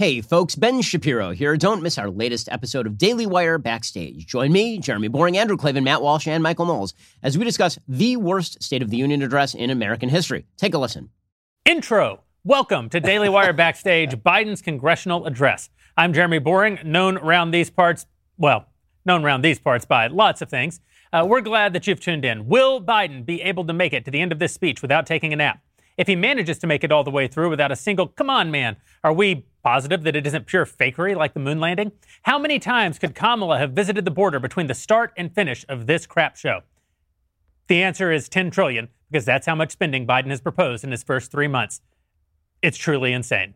Hey, folks, Ben Shapiro here. Don't miss our latest episode of Daily Wire Backstage. Join me, Jeremy Boreing, Andrew Klavan, Matt Walsh, and Michael Knowles as we discuss the worst State of the Union address in American history. Take a listen. Intro. Welcome to Daily Wire Backstage, Biden's congressional address. I'm Jeremy Boreing, known around these parts, well, known around these parts by lots of things. Uh, we're glad that you've tuned in. Will Biden be able to make it to the end of this speech without taking a nap? If he manages to make it all the way through without a single, come on, man, are we positive that it isn't pure fakery like the moon landing? How many times could Kamala have visited the border between the start and finish of this crap show? The answer is 10 trillion, because that's how much spending Biden has proposed in his first three months. It's truly insane.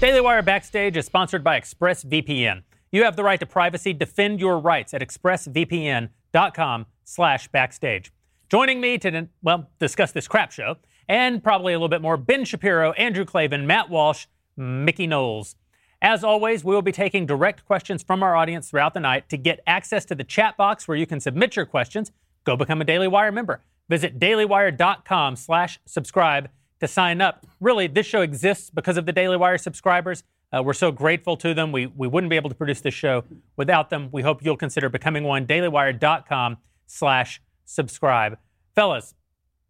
Daily Wire Backstage is sponsored by ExpressVPN. You have the right to privacy. Defend your rights at expressvpn.com slash backstage. Joining me to, well, discuss this crap show and probably a little bit more, Ben Shapiro, Andrew Klavan, Matt Walsh, Mickey Knowles. As always, we will be taking direct questions from our audience throughout the night. To get access to the chat box where you can submit your questions, go become a Daily Wire member. Visit dailywire.com slash subscribe to sign up. Really, this show exists because of the Daily Wire subscribers. Uh, we're so grateful to them. We, we wouldn't be able to produce this show without them. We hope you'll consider becoming one. dailywire.com slash subscribe. Fellas,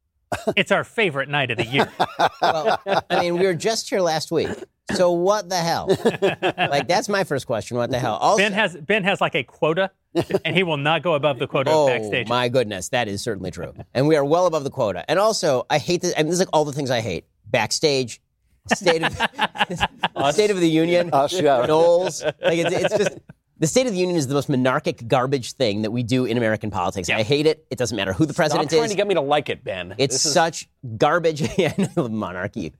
it's our favorite night of the year. Well, I mean, we were just here last week. So what the hell? like, that's my first question. What the hell? Also, Ben has Ben has like a quota, and he will not go above the quota Oh backstage. my goodness, that is certainly true, and we are well above the quota. And also, I hate this. I mean, this is like all the things I hate: backstage, state of state of the union, Us, yeah. Knowles. Like it's, it's just the State of the Union is the most monarchic garbage thing that we do in American politics. I hate it. It doesn't matter who the Stop president trying is. to get me to like it, Ben. It's This is- such garbage. yeah, monarchy,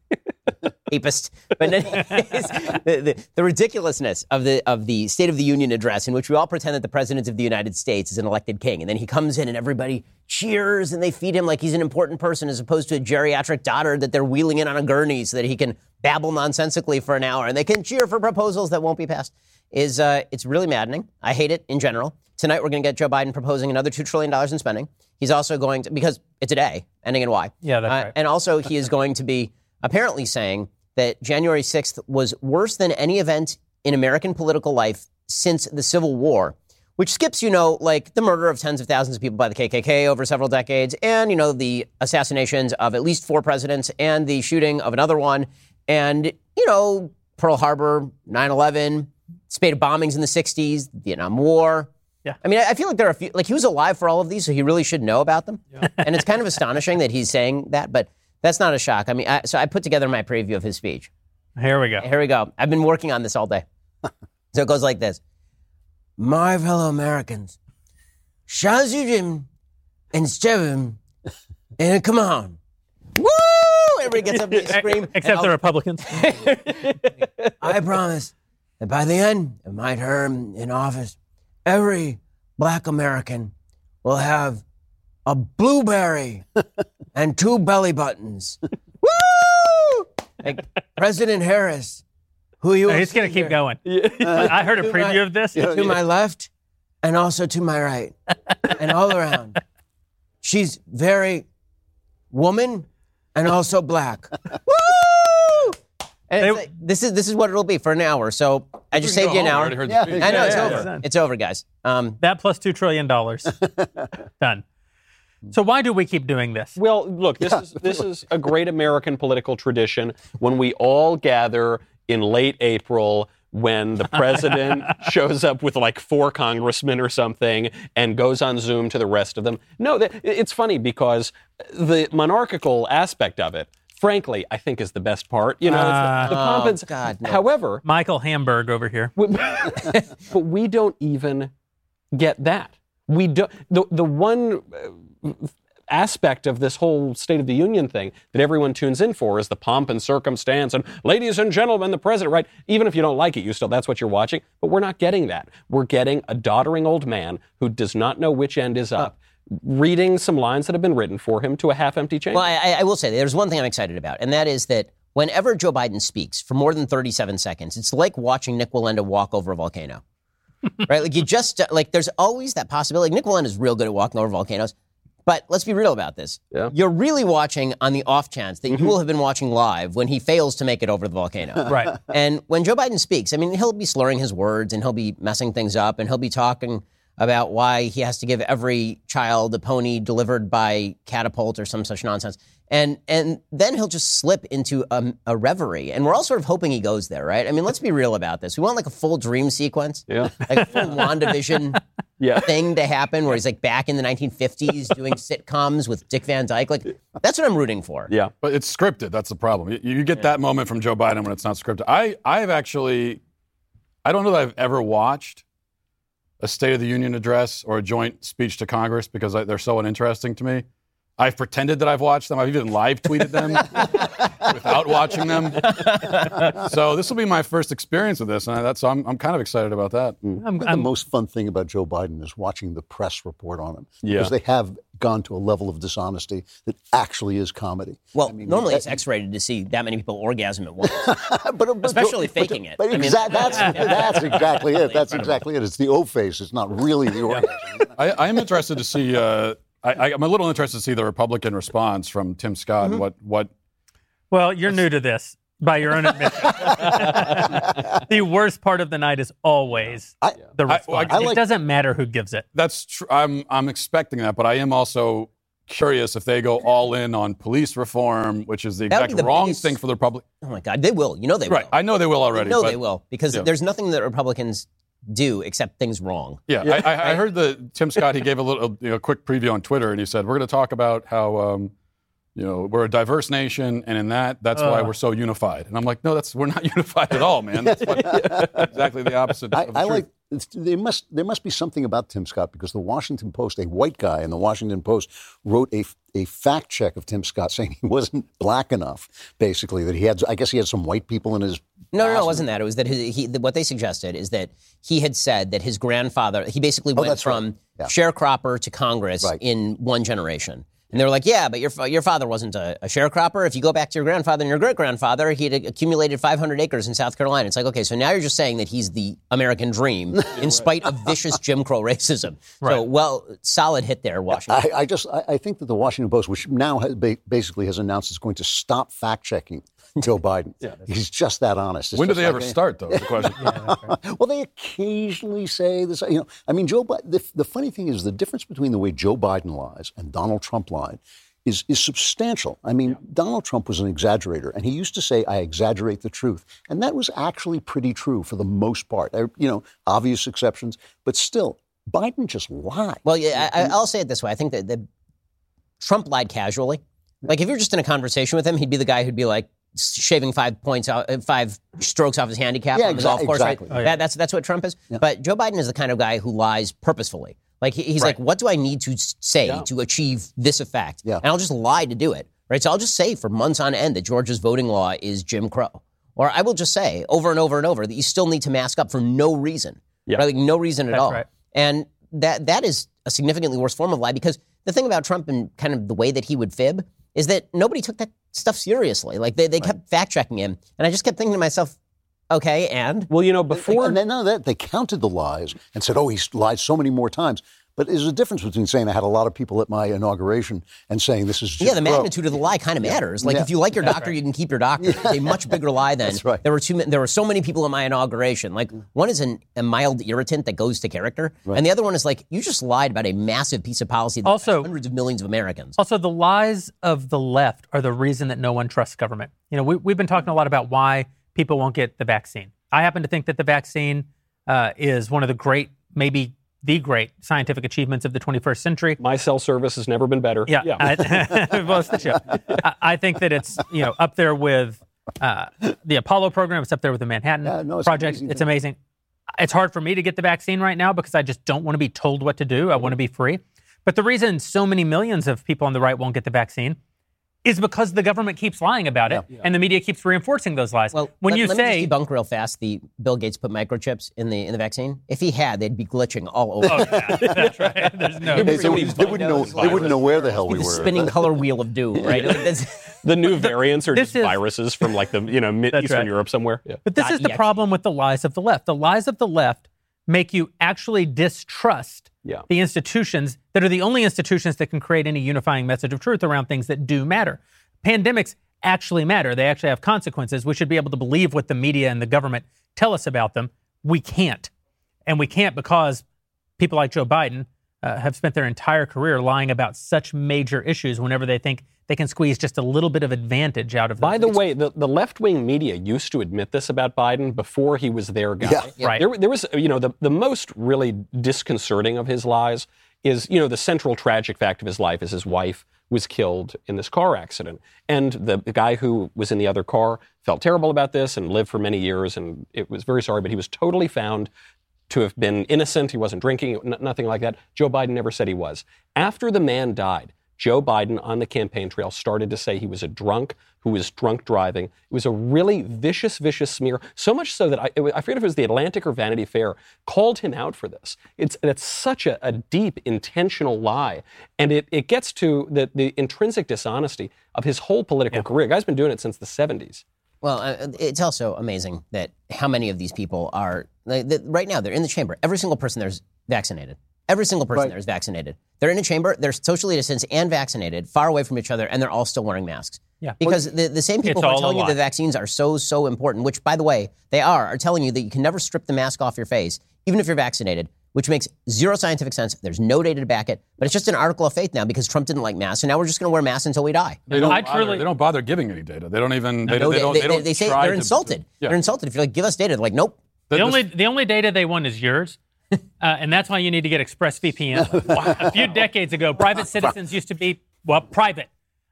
apist. But the, the, the ridiculousness of the of the State of the Union address, in which we all pretend that the president of the United States is an elected king, and then he comes in and everybody cheers and they feed him like he's an important person, as opposed to a geriatric daughter that they're wheeling in on a gurney so that he can babble nonsensically for an hour, and they can cheer for proposals that won't be passed. Is uh, it's really maddening. I hate it in general. Tonight we're going to get Joe Biden proposing another two trillion dollars in spending. He's also going to because it's a day ending in Y. Yeah, that's Uh, right. And also, he is going to be apparently saying that January 6th was worse than any event in American political life since the Civil War, which skips, you know, like the murder of tens of thousands of people by the KKK over several decades, and, you know, the assassinations of at least four presidents, and the shooting of another one, and, you know, Pearl Harbor, 9 11, spate of bombings in the 60s, Vietnam War. Yeah. I mean, I feel like there are a few, like he was alive for all of these, so he really should know about them. Yeah. and it's kind of astonishing that he's saying that, but that's not a shock. I mean, I, so I put together my preview of his speech. Here we go. Here we go. I've been working on this all day. so it goes like this My fellow Americans, Shazujim and Stevim, eh, and come on. Woo! Everybody gets up and scream. Except the Republicans. I promise that by the end of my term in office, every black American will have a blueberry and two belly buttons. Woo! Like President Harris, who you will He's going to keep here, going. I heard a To my- preview of this. to my left and also to my right and all around. She's very woman and also black. Woo! And They- like, this is this is what it'll be for an hour. So I just saved you an hour. I know it's Yeah, over. yeah. It's over, guys. Um, That plus $2 trillion. Done. So why do we keep doing this? Well, look, this is this is a great American political tradition when we all gather in late April when the president shows up with like four congressmen or something and goes on Zoom to the rest of them. No, th- it's funny because the monarchical aspect of it, frankly, I think is the best part. You know, it's the, the pomp and- Oh, God, no. However, Michael Hamburg over here. but we don't even get that. We do the the one uh, aspect of this whole State of the Union thing that everyone tunes in for is the pomp and circumstance and ladies and gentlemen, the president. Right? Even if you don't like it, you still that's what you're watching. But we're not getting that. We're getting a doddering old man who does not know which end is up. Reading some lines that have been written for him to a half-empty chamber. Well, I, I will say there's one thing I'm excited about, and that is that whenever Joe Biden speaks for more than 37 seconds, it's like watching Nik Wallenda walk over a volcano. right? Like you just like there's always that possibility. Nik Wallenda is real good at walking over volcanoes. But let's be real about this. Yeah. You're really watching on the off chance that you mm-hmm. will have been watching live when he fails to make it over the volcano. Right. And when Joe Biden speaks, I mean, he'll be slurring his words and he'll be messing things up and he'll be talking about why he has to give every child a pony delivered by catapult or some such nonsense. And and then he'll just slip into a, a reverie. And we're all sort of hoping he goes there, right? I mean, let's be real about this. We want like a full dream sequence, Yeah. like a full WandaVision Yeah. thing to happen where he's like back in the 1950s doing sitcoms with Dick Van Dyke. Like, that's what I'm rooting for. Yeah. But it's scripted. That's the problem. You, you get that moment from Joe Biden when it's not scripted. I, I've actually, I don't know that I've ever watched a State of the Union address or a joint speech to Congress because I, they're so uninteresting to me. I've pretended that I've watched them. I've even live tweeted them without watching them. So this will be my first experience with this, and that's so I'm, I'm kind of excited about that. I'm, the I'm- most fun thing about Joe Biden is watching the press report on him. Yeah. Because they have gone to a level of dishonesty that actually is comedy. Well, normally it's X-rated to see that many people orgasm at once. but, but- Especially but- faking it. But I mean- that's, that's exactly it. That's exactly it. It's the O face. It's not really the orgasm. I, I am interested to see. Uh, I, I'm a little interested to see the Republican response from Tim Scott. Mm-hmm. What what well, you're new to this by your own admission. the worst part of the night is always I- the I- response. I it like- doesn't matter who gives it. that's true. I'm I'm expecting that, but I am also curious if they go all in on police reform, which is the exact the wrong biggest- thing for the Republic. oh my God, they will. You know they Right. will. Right, I know they will already. know but, they will because yeah. there's nothing that Republicans do except things wrong. Yeah, I, I, I heard the Tim Scott. He gave a little, you know, quick preview on Twitter, and he said, "We're going to talk about how, um, you know, we're a diverse nation, and in that, that's why we're so unified." And I'm like, "No, that's we're not unified at all, man. That's what, exactly the opposite." I, of the I truth. like. There must there must be something about Tim Scott because the Washington Post, a white guy in the Washington Post, wrote a a fact check of Tim Scott saying he wasn't black enough. Basically, that he had. I guess he had some white people in his. No, no, no, it wasn't that. It was that his, he, what they suggested is that he had said that his grandfather, he basically oh, went Oh, right. from Yeah. sharecropper to Congress Right. in one generation. And they were like, yeah, but your, your father wasn't a, a sharecropper. If you go back to your grandfather and your great grandfather, he had accumulated 500 acres in South Carolina. It's like, okay, so now you're just saying that he's the American dream in spite of vicious Jim Crow racism. So, well, solid hit there, Washington. I, I just I, I think that the Washington Post, which now has ba- basically has announced it's going to stop fact checking Joe Biden. Yeah. He's just that honest. It's when do they like ever a- start, though? Is the question. Well, they occasionally say this. You know, I mean, Joe. Bi- The, the funny thing is, the difference between the way Joe Biden lies and Donald Trump lied is is substantial. I mean, Donald Trump was an exaggerator, and he used to say, "I exaggerate the truth," and that was actually pretty true for the most part. There, you know, obvious exceptions, but still, Biden just lied. Well, yeah, I, I'll say it this way. I think that the, Trump lied casually. Like if you're just in a conversation with him, he'd be the guy who'd be like shaving five points, out, uh, five strokes off his handicap Yeah, on the exa- golf course. exactly. Right? That, that's that's what Trump is. But Joe Biden is the kind of guy who lies purposefully. Like he, he's like, what do I need to s- say to achieve this effect? Yeah. And I'll just lie to do it. Right. So I'll just say for months on end that Georgia's voting law is Jim Crow. Or I will just say over and over and over that you still need to mask up for no reason. Yeah. Right? Like no reason at That's all. right. And that that is a significantly worse form of lie because the thing about Trump and kind of the way that he would fib is that nobody took that stuff seriously. Like they, they kept fact checking him. And I just kept thinking to myself, okay, and Well, you know, before and then of that, they counted the lies and said, "Oh, he's lied so many more times." But there's a difference between saying I had a lot of people at my inauguration and saying this is yeah, the Jim Crow. magnitude of the lie kind of matters. Like Yeah. if you like your doctor, you can keep your doctor. It's a much bigger lie than That's right. there were too ma- there were so many people at my inauguration. Like one is an, a mild irritant that goes to character, and the other one is like you just lied about a massive piece of policy that Also- hundreds of millions of Americans. Also, the lies of the left are the reason that no one trusts government. You know, we, we've been talking a lot about why people won't get the vaccine. I happen to think that the vaccine uh, is one of the great, maybe the great scientific achievements of the 21st century. My cell service has never been better. Yeah, I, well, it's the show. I, I think that it's you know up there with uh, the Apollo program. It's up there with the Manhattan Yeah, no, it's project. amazing It's thing. amazing. It's hard for me to get the vaccine right now because I just don't want to be told what to do. I want to be free. But the reason so many millions of people on the right won't get the vaccine is because the government keeps lying about it and the media keeps reinforcing those lies. Well, when let, you let me just debunk real fast the Bill Gates put microchips in the in the vaccine. If he had, they'd be glitching all over. Oh, yeah, that's right. There's no. They, they, would- they wouldn't know. They wouldn't know where the hell we the were. spinning color wheel of doom, right? Like, that's- The new variants are this just is- viruses from like the you know mid Eastern right. Europe somewhere. Yeah. But this Not is the yet. problem with the lies of the left. The lies of the left make you actually distrust Yeah. the institutions that are the only institutions that can create any unifying message of truth around things that do matter. Pandemics actually matter. They actually have consequences. We should be able to believe what the media and the government tell us about them. We can't. And we can't because people like Joe Biden uh, have spent their entire career lying about such major issues whenever they think they can squeeze just a little bit of advantage out of them. By the way, the, the left wing media used to admit this about Biden before he was their guy. Yeah. Right. There, there was, you know, the, the most really disconcerting of his lies is, you know, the central tragic fact of his life is his wife was killed in this car accident. And the, the guy who was in the other car felt terrible about this and lived for many years and it was very sorry, but he was totally found to have been innocent. He wasn't drinking, n- nothing like that. Joe Biden never said he was. After the man died, Joe Biden on the campaign trail started to say he was a drunk who was drunk driving. It was a really vicious, vicious smear. So much so that I, I forget if it was the Atlantic or Vanity Fair called him out for this. It's, it's such a, a deep, intentional lie. And it, it gets to the, the intrinsic dishonesty of his whole political career. The guy's been doing it since the 70s. well, uh, it's also amazing that how many of these people are like, that right now. They're in the chamber. Every single person there's vaccinated. Every single person Right. there is vaccinated. They're in a chamber. They're socially distanced and vaccinated, far away from each other, and they're all still wearing masks. Yeah. Because the, the same people who are telling you the vaccines are so, so important, which, by the way, they are, are telling you that you can never strip the mask off your face, even if you're vaccinated, which makes zero scientific sense. There's no data to back it. But it's just an article of faith now because Trump didn't like masks, and now we're just going to wear masks until we die. They don't, I bother, truly- they don't bother giving any data. They don't even. They, No, they, don't. They, don't they say try they're to- insulted. Yeah. They're insulted. If you're like, give us data, they're like, nope. The The- only the only data they want is yours, uh, and that's why you need to get ExpressVPN. a few decades ago, private citizens used to be well private.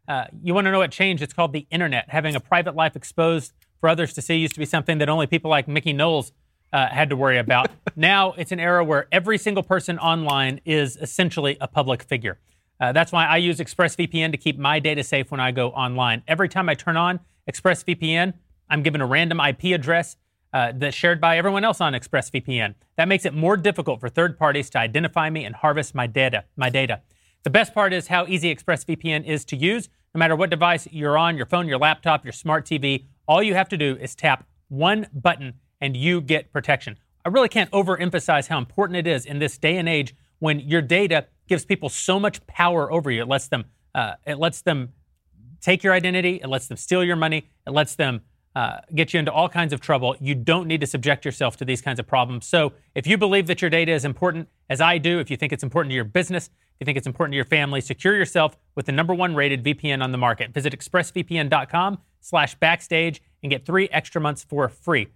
Uh, you want to know what changed? It's called the internet. Having a private life exposed for others to see used to be something that only people like Mickey Knowles uh, had to worry about. now it's an era where every single person online is essentially a public figure. Uh, that's why I use ExpressVPN to keep my data safe when I go online. Every time I turn on ExpressVPN, I'm given a random IP address uh, that's shared by everyone else on ExpressVPN. That makes it more difficult for third parties to identify me and harvest my data. My data. The best part is how easy ExpressVPN is to use. No matter what device you're on, your phone, your laptop, your smart TV, all you have to do is tap one button and you get protection. I really can't overemphasize how important it is in this day and age when your data gives people so much power over you. It lets them, uh, it lets them take your identity, it lets them steal your money, it lets them uh, get you into all kinds of trouble. You don't need to subject yourself to these kinds of problems. So, if you believe that your data is important, as I do, if you think it's important to your business, if you think it's important to your family, secure yourself with the number one rated VPN on the market. Visit expressvpn.com slash backstage and get three extra months for free.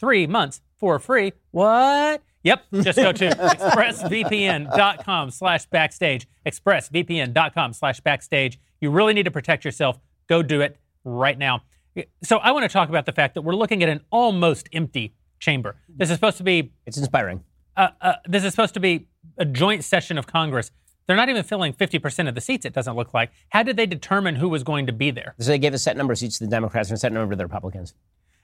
Three months for free. What? Yep. Just go to expressvpn.com slash backstage. Expressvpn.com slash backstage. You really need to protect yourself. Go do it right now. So I want to talk about the fact that we're looking at an almost empty chamber. This is supposed to be It's inspiring. uh, uh, this is supposed to be a joint session of Congress. They're not even filling 50% of the seats, it doesn't look like. How did they determine who was going to be there? So they gave a set number of seats to the Democrats and a set number to the Republicans.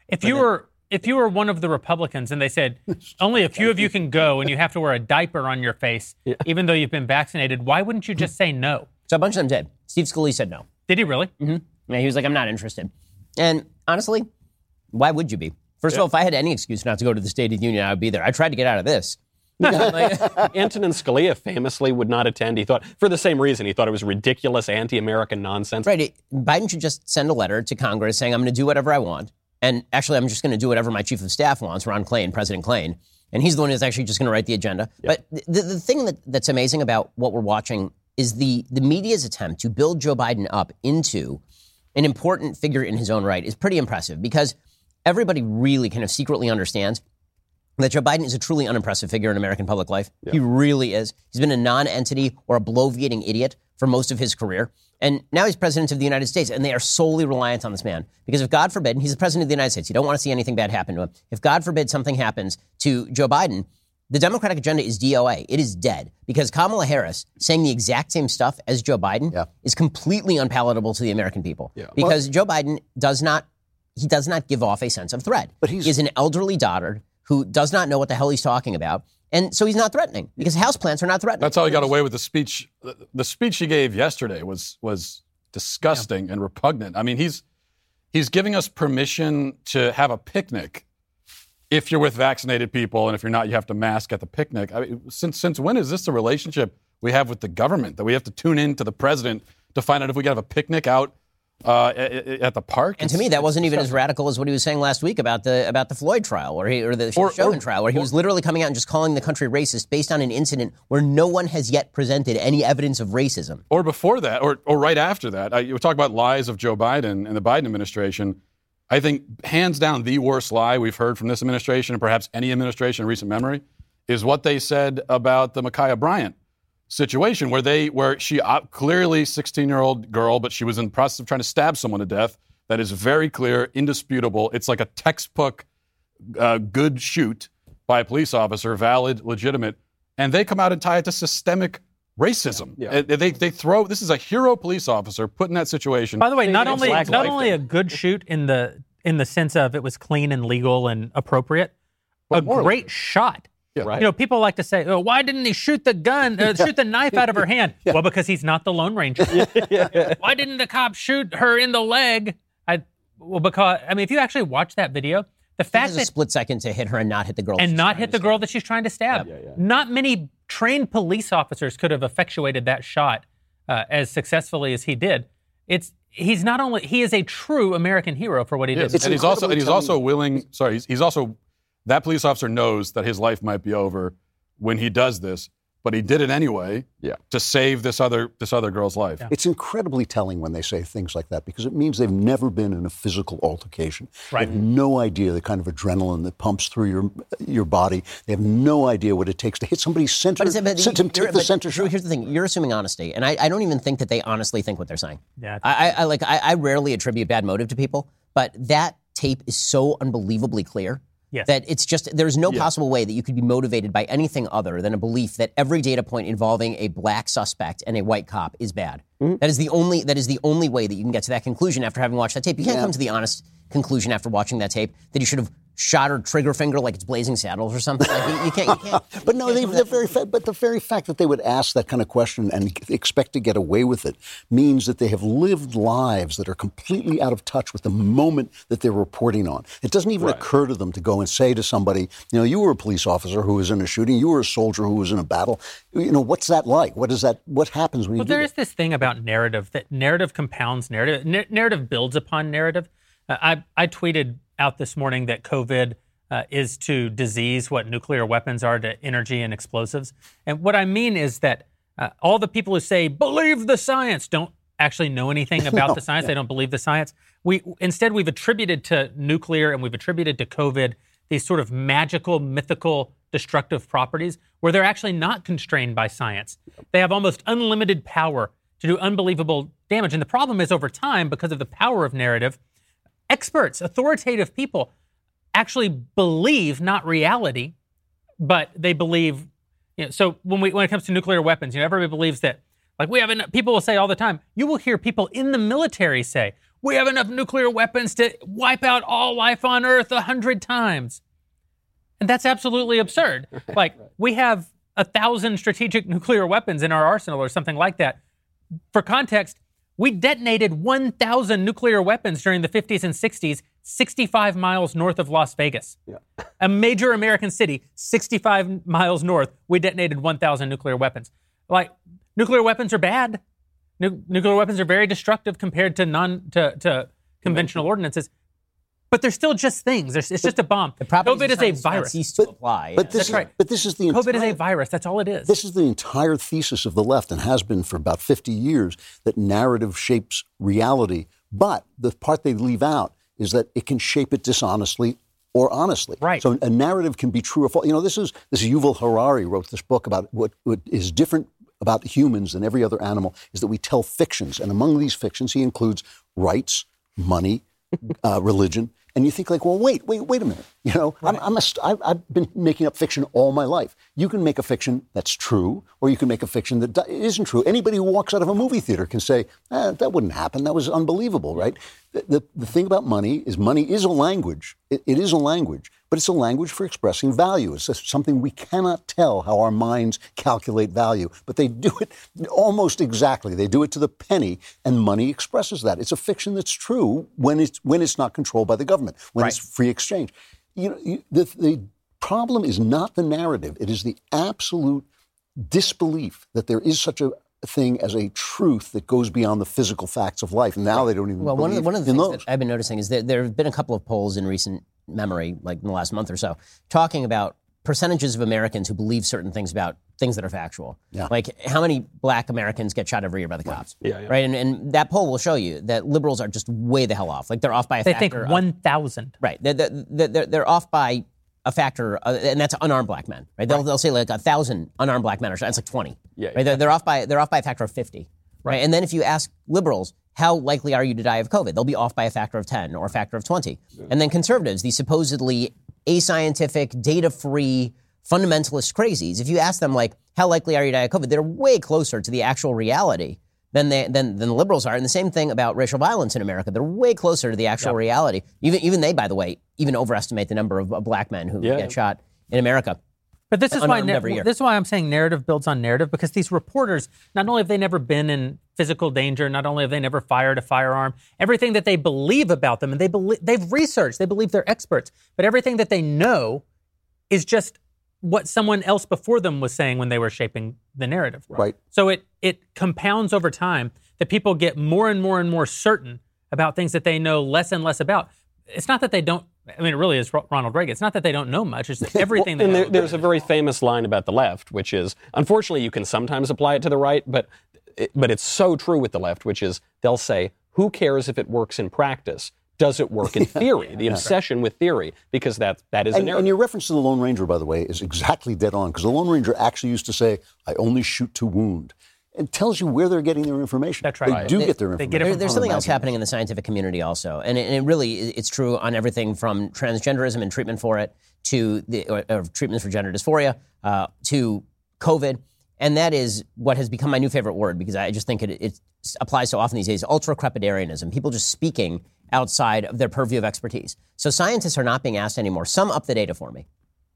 If you were if you were one of the Republicans and they said only a few of you can go and you have to wear a diaper on your face even though you've been vaccinated, why wouldn't you just say no? So a bunch of them did. Steve Scalise said no. Did he really? Yeah, he was like, I'm not interested. And honestly, why would you be? First of all, if I had any excuse not to go to the State of the Union, I would be there. I tried to get out of this. Antonin Scalia famously would not attend. He thought, for the same reason, he thought it was ridiculous, anti-American nonsense. right. It, Biden should just send a letter to Congress saying, I'm going to do whatever I want. And actually, I'm just going to do whatever my chief of staff wants, Ron Klain, President Klain. And he's the one who's actually just going to write the agenda. But the, the thing that, that's amazing about what we're watching is the, the media's attempt to build Joe Biden up into an important figure in his own right is pretty impressive because everybody really kind of secretly understands that Joe Biden is a truly unimpressive figure in American public life. He really is. He's been a non-entity or a bloviating idiot for most of his career. And now he's president of the United States, and they are solely reliant on this man. Because if God forbid, he's the president of the United States, you don't want to see anything bad happen to him. If God forbid something happens to Joe Biden, the Democratic agenda is DOA. It is dead because Kamala Harris saying the exact same stuff as Joe Biden Yeah. is completely unpalatable to the American people. Because Joe Biden does not he does not give off a sense of threat. But he's- he is an elderly dotard who does not know what the hell he's talking about. And so he's not threatening because houseplants are not threatening. That's how he got away with the speech. The- The speech he gave yesterday was was disgusting and repugnant. I mean, he's he's giving us permission to have a picnic if you're with vaccinated people, and if you're not, you have to mask at the picnic. I mean, since since when is this the relationship we have with the government that we have to tune in to the president to find out if we can have a picnic out uh, at, the park? And to me, that wasn't even as radical as what he was saying last week about the about the Floyd trial, or he, or the Or- Chauvin or- trial, where he was literally coming out and just calling the country racist based on an incident where no one has yet presented any evidence of racism. or before that, or, or right after that. I, you talk about lies of Joe Biden and the Biden administration. I think hands down the worst lie we've heard from this administration and perhaps any administration in recent memory is what they said about the Ma'Khia Bryant situation, where they where she uh, clearly 16 year old girl, but she was in the process of trying to stab someone to death. That is very clear, indisputable. It's like a textbook uh, good shoot by a police officer, valid, legitimate, and they come out and tie it to systemic racism. Uh, They, they throw this is a hero police officer put in that situation. By the way, not only not life only a good shoot in the in the sense of it was clean and legal and appropriate, a morally. great shot. Right. You know, people like to say, oh, "Why didn't he shoot the gun, uh, shoot the knife out of her hand?" Well, because he's not the Lone Ranger. Why didn't the cop shoot her in the leg? I well, because I mean, if you actually watch that video, the He fact has a that split second to hit her and not hit the girl. and not hit the stab. girl that she's trying to stab. Not many trained police officers could have effectuated that shot uh, as successfully as he did. It's he's not only he is a true American hero for what he Yes, did. and he's also and he's also willing. Sorry, he's, he's also that police officer knows that his life might be over when he does this, but he did it anyway. Yeah. To save this other this other girl's life. It's incredibly telling when they say things like that because it means they've never been in a physical altercation. Right. They have no idea the kind of adrenaline that pumps through your your body. They have no idea what it takes to hit somebody's center, But, but, center- you're- the center Drew, shot. here's the thing: you're assuming honesty, and I, I don't even think that they honestly think what they're saying. Yeah. I, I, I like I, I rarely attribute bad motive to people, but that tape is so unbelievably clear Yes. that it's just there's no possible way that you could be motivated by anything other than a belief that every data point involving a black suspect and a white cop is bad. Mm-hmm. That is the only that is the only way that you can get to that conclusion after having watched that tape. You can't come to the honest conclusion after watching that tape that you should have shot her trigger finger like it's Blazing Saddles or something. Like, you, you can't. You can't. But no, they, the very fa- but the very fact that they would ask that kind of question and expect to get away with it means that they have lived lives that are completely out of touch with the moment that they're reporting on. It doesn't even occur to them to go and say to somebody, you know, you were a police officer who was in a shooting, you were a soldier who was in a battle. You know, what's that like? What is that? What happens when you Well, do there that? is this thing about narrative that narrative compounds narrative. N- narrative builds upon narrative. Uh, I I tweeted out this morning that COVID uh, is to disease what nuclear weapons are to energy and explosives. And what I mean is that uh, all the people who say believe the science don't actually know anything about the science. They don't believe the science. We instead we've attributed to nuclear and we've attributed to COVID these sort of magical, mythical, destructive properties where they're actually not constrained by science. They have almost unlimited power to do unbelievable damage. And the problem is over time, because of the power of narrative, experts, authoritative people actually believe not reality, but they believe. You know, so when we when it comes to nuclear weapons, you know, everybody believes that. Like we have enough. People will say all the time. You will hear people in the military say, "We have enough nuclear weapons to wipe out all life on Earth a hundred times," and that's absolutely absurd. Like we have a thousand strategic nuclear weapons in our arsenal, or something like that. For context, we detonated 1,000 nuclear weapons during the 50s and 60s, 65 miles north of Las Vegas. A major American city, 65 miles north, we detonated 1,000 nuclear weapons. Like, nuclear weapons are bad. Nu- nuclear weapons are very destructive compared to non to, to conventional ordinances. But they're still just things. There's- It's just a bomb. The COVID is a science do not virus. Cease to apply. But this That's is right. but this is the COVID is a entire- virus. That's all it is. This is the entire thesis of the left and has been for about 50 years that narrative shapes reality. But the part they leave out is that it can shape it dishonestly or honestly. Right. So a narrative can be true or false. You know, this is this is Yuval Harari wrote this book about what, what is different about humans than every other animal is that we tell fictions, and among these fictions, he includes rights, money, uh, religion. And you think like, well, wait, wait, wait a minute. You know, I'm, I'm a, st- I've, I've been making up fiction all my life. You can make a fiction that's true, or you can make a fiction that do- isn't true. Anybody who walks out of a movie theater can say, eh, that wouldn't happen. That was unbelievable, right? The, the, the thing about money is money is a language. It, it is a language, but it's a language for expressing value. It's something we cannot tell how our minds calculate value, but they do it almost exactly. They do it to the penny, and money expresses that. It's a fiction that's true when it's when it's not controlled by the government, when it's free exchange. You know, you, the, the problem is not the narrative; it is the absolute disbelief that there is such a thing as a truth that goes beyond the physical facts of life. And now they don't even Well, one of the, one of the things those. that I've been noticing is that there have been a couple of polls in recent memory, like in the last month or so, talking about percentages of Americans who believe certain things about things that are factual. Yeah. Like how many black Americans get shot every year by the cops. Yeah, yeah. Right. And, and that poll will show you that liberals are just way the hell off. Like they're off by a They think factor. of- 1,000. Right. They're, they're, they're, they're off by a factor, uh, and that's unarmed black men. Right. They'll, they'll say like a thousand unarmed black men are shot. It's like twenty. Yeah, Right. They're, they're off by they're off by a factor of fifty. Right. And then if you ask liberals, how likely are you to die of COVID? They'll be off by a factor of ten or a factor of twenty. And then conservatives, these supposedly ascientific, data-free, fundamentalist crazies, if you ask them like, how likely are you to die of COVID? They're way closer to the actual reality than they, than, than the liberals are. And the same thing about racial violence in America. They're way closer to the actual reality. Even even they, by the way, even overestimate the number of black men who Yeah. get shot in America. But this is why Unarmed every year. this is why I'm saying narrative builds on narrative because these reporters not only have they never been in physical danger, not only have they never fired a firearm, everything that they believe about them and they believe they've researched, they believe they're experts, but everything that they know is just what someone else before them was saying when they were shaping the narrative. Right. So it it compounds over time that people get more and more and more certain about things that they know less and less about. It's not that they don't. I mean, it really is Ronald Reagan. It's not that they don't know much. It's that everything and they there, know. there's a very famous line about the left, which is unfortunately you can sometimes apply it to the right, but it, but it's so true with the left, which is they'll say, "Who cares if it works in practice? Does it work in theory?" The obsession with theory, because that that is a And, narrative. and your reference to the Lone Ranger, by the way, is exactly dead on because the Lone Ranger actually used to say, "I only shoot to wound." It tells you where they're getting their information. That's right. They Right. do They- get their information. get There- there's something else happening in the scientific community also, and it, and it really it's true on everything from transgenderism and treatment for it to the or, or treatments for gender dysphoria uh, to COVID, and that is what has become my new favorite word because I just think it, it applies so often these days. Ultra crepidarianism, people just speaking outside of their purview of expertise. So scientists are not being asked anymore. Sum up the data for me.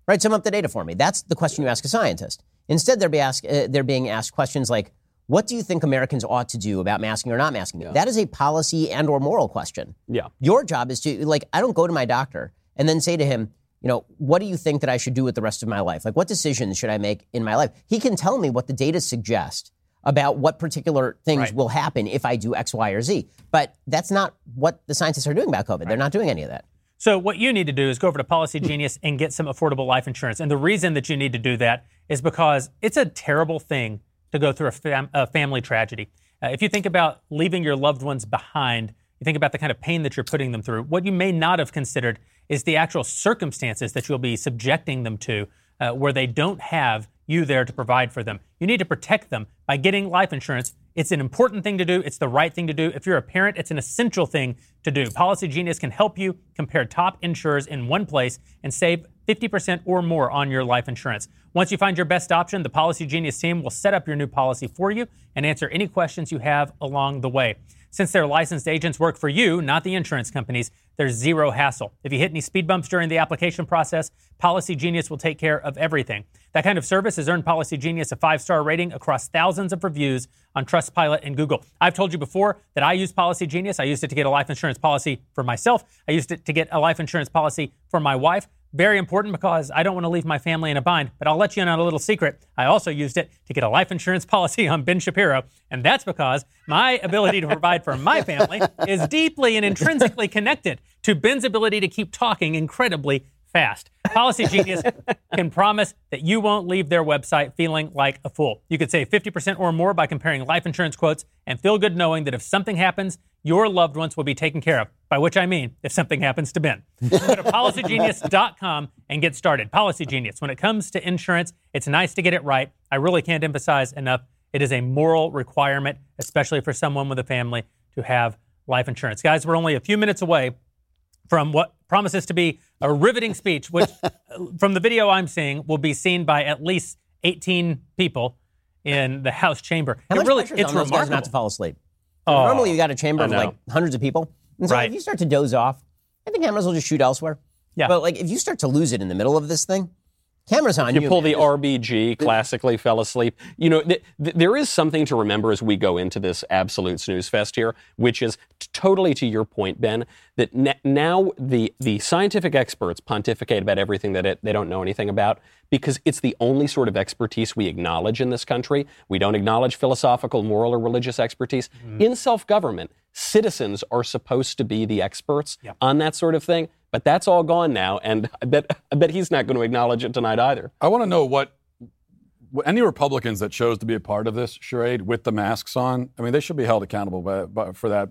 Right, sum up the data for me. That's the question you ask a scientist. Instead, they're, be ask, uh, they're being asked questions like, "What do you think Americans ought to do about masking or not masking?" That is a policy and or moral question. yeah. Your job is to like, I don't go to my doctor and then say to him, you know, what do you think that I should do with the rest of my life? Like, what decisions should I make in my life? He can tell me what the data suggest about what particular things Right. will happen if I do X, Y, or Z. But that's not what the scientists are doing about COVID. They're not doing any of that. So what you need to do is go over to Policy Genius and get some affordable life insurance. And the reason that you need to do that is because it's a terrible thing to go through a, fam- a family tragedy. Uh, if you think about leaving your loved ones behind, you think about the kind of pain that you're putting them through. What you may not have considered is the actual circumstances that you'll be subjecting them to, uh, where they don't have you there to provide for them. You need to protect them by getting life insurance. It's an important thing to do. It's the right thing to do. If you're a parent, it's an essential thing to do. Policy Genius can help you compare top insurers in one place and save 50% or more on your life insurance. Once you find your best option, the Policy Genius team will set up your new policy for you and answer any questions you have along the way. Since their licensed agents work for you, not the insurance companies, there's zero hassle. If you hit any speed bumps during the application process, Policy Genius will take care of everything. That kind of service has earned Policy Genius a five star rating across thousands of reviews on Trustpilot and Google. I've told you before that I use Policy Genius. I used it to get a life insurance policy for myself, I used it to get a life insurance policy for my wife. Very important because I don't want to leave my family in a bind. But I'll let you in on a little secret. I also used it to get a life insurance policy on Ben Shapiro. And that's because my ability to provide for my family is deeply and intrinsically connected to Ben's ability to keep talking incredibly fast. Policy Genius can promise that you won't leave their website feeling like a fool. You could save 50% or more by comparing life insurance quotes and feel good knowing that if something happens, your loved ones will be taken care of. by which I mean if something happens to Ben. Go to policygenius.com and get started. Policy Genius. When it comes to insurance, it's nice to get it right. I really can't emphasize enough. It is a moral requirement, especially for someone with a family, to have life insurance. Guys, we're only a few minutes away from what promises to be a riveting speech, which, from the video I'm seeing, will be seen by at least 18 people in the House chamber. How it much really, it's on remarkable. not to fall asleep? Oh, Normally, you got a chamber of like hundreds of people. And so Right. if you start to doze off, I think cameras will just shoot elsewhere. Yeah. But like if you start to lose it in the middle of this thing, cameras on You you. pull the. RBG, classically fell asleep. You know, th- th- there is something to remember as we go into this absolute snooze fest here, which is t- totally to your point, Ben, that n- now the, the scientific experts pontificate about everything that it, they don't know anything about because it's the only sort of expertise we acknowledge in this country. We don't acknowledge philosophical, moral, or religious expertise. Mm-hmm. In self government, citizens are supposed to be the experts on that sort of thing. But that's all gone now, and I bet, I bet he's not going to acknowledge it tonight either. I want to know what, what any Republicans that chose to be a part of this charade with the masks on. I mean, they should be held accountable by, by, for that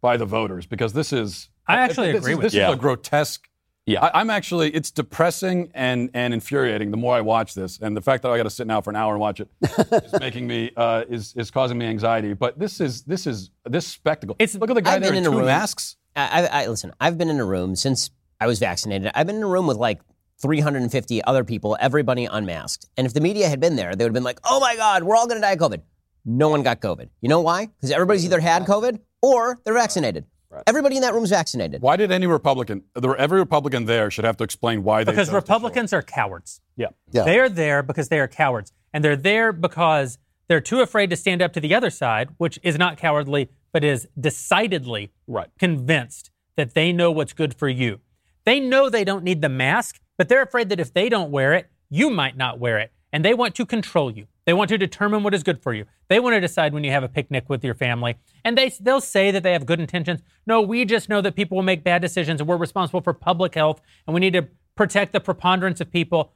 by the voters because this is. I actually this agree is, with this you. is Yeah. a grotesque. Yeah. I, I'm actually. It's depressing and and infuriating. The more I watch this, and the fact that I got to sit now for an hour and watch it is making me uh, is is causing me anxiety. But this is this is this spectacle. It's- look at the guy I've there been in in a two room- masks. I, I, I listen. I've been in a room since I was vaccinated. I've been in a room with like 350 other people, everybody unmasked. And if the media had been there, they would have been like, "Oh my God, we're all going to die of COVID." No one got COVID. You know why? Because everybody's either had COVID or they're vaccinated. Everybody in that room's vaccinated. Why did any Republican, every Republican there should have to explain why they because chose to show up? Republicans are cowards. Yeah. Yeah. They are there because they are cowards. And they're there because they're too afraid to stand up to the other side, which is not cowardly, but is decidedly Right. convinced that they know what's good for you. They know they don't need the mask, but they're afraid that if they don't wear it, you might not wear it. And they want to control you. They want to determine what is good for you. They want to decide when you have a picnic with your family. And they, they'll say that they have good intentions. No, we just know that people will make bad decisions and we're responsible for public health and we need to protect the preponderance of people.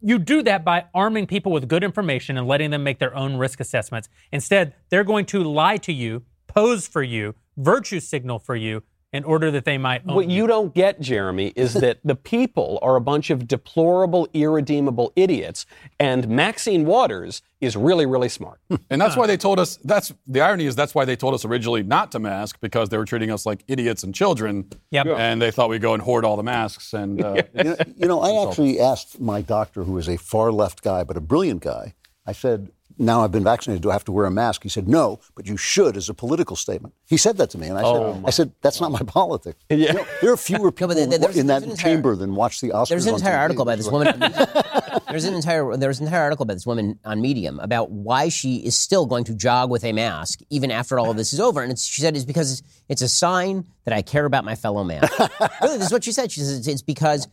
You do that by arming people with good information and letting them make their own risk assessments. Instead, they're going to lie to you, pose for you, virtue signal for you in order that they might own What you don't get, Jeremy, is that the people are a bunch of deplorable, irredeemable idiots, and Maxine Waters is really, really smart. And that's why they told us. That's the irony is that's why they told us originally not to mask because they were treating us like idiots and children. Yep. And they thought we'd go and hoard all the masks. And uh, You know, you know, I actually asked my doctor, who is a far left guy but a brilliant guy. I said, "Now I've been vaccinated. Do I have to wear a mask?" He said, "No, but you should as a political statement." He said that to me, and I said, oh "I said that's not my politics." You know, there are fewer people but there- there's- in that there's an entire- chamber than watch the Oscars. There's an entire article by this woman. there's an entire there's an entire article by this woman on Medium about why she is still going to jog with a mask even after all of this is over. And it's, she said it's because it's a sign that I care about my fellow man. really, this is what she said. She says it's, it's because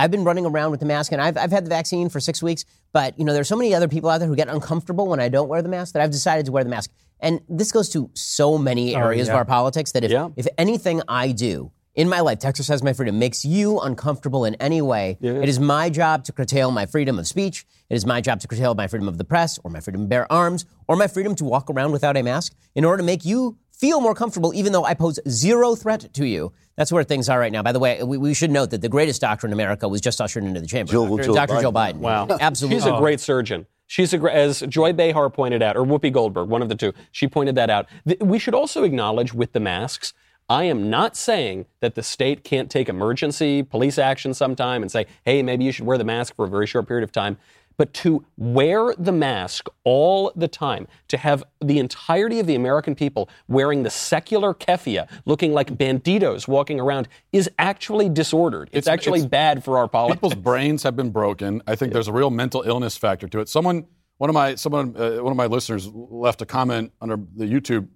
I've been running around with the mask and I've, I've had the vaccine for six weeks, but you know there's so many other people out there who get uncomfortable when I don't wear the mask that I've decided to wear the mask. And this goes to so many oh, areas of yeah. our politics that if Yeah. if anything I do in my life to exercise my freedom makes you uncomfortable in any way, it is my job to curtail my freedom of speech. It is my job to curtail my freedom of the press or my freedom to bear arms or my freedom to walk around without a mask in order to make you feel more comfortable, even though I pose zero threat to you. That's where things are right now. By the way, we, we should note that the greatest doctor in America was just ushered into the chamber. Jill- Dr. Jill Dr. Joe Biden. Biden. Wow. Absolutely. She's a great surgeon. She's a as Joy Behar pointed out, or Whoopi Goldberg, one of the two. She pointed that out. We should also acknowledge with the masks. I am not saying that the state can't take emergency police action sometime and say, hey, maybe you should wear the mask for a very short period of time. But to wear the mask all the time, to have the entirety of the American people wearing the secular keffia, looking like banditos walking around, is actually disordered. It's, It's- actually it's- bad for our politics. people's brains have been broken. I think there's a real mental illness factor to it. Someone, one of my, someone, uh, one of my listeners left a comment under the YouTube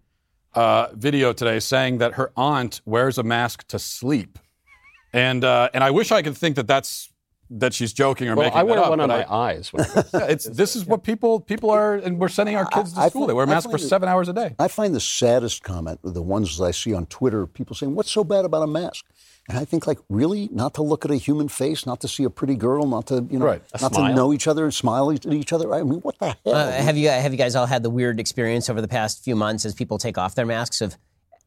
uh, video today saying that her aunt wears a mask to sleep, and uh, and I wish I could think that that's that she's joking or well, making I wear that up, one on but my I- eyes. When Yeah, it's this is what people people are, and we're sending our kids to I- I school. They wear masks for seven hours a day. I find the saddest comment, the ones that I see on Twitter, people saying, What's so bad about a mask? And I think, like, really? Not to look at a human face, not to see a pretty girl, not to, you know, Right. Not smile. to know each other and smile at each other. I mean, what the hell? Uh, have you have you guys all had the weird experience over the past few months as people take off their masks of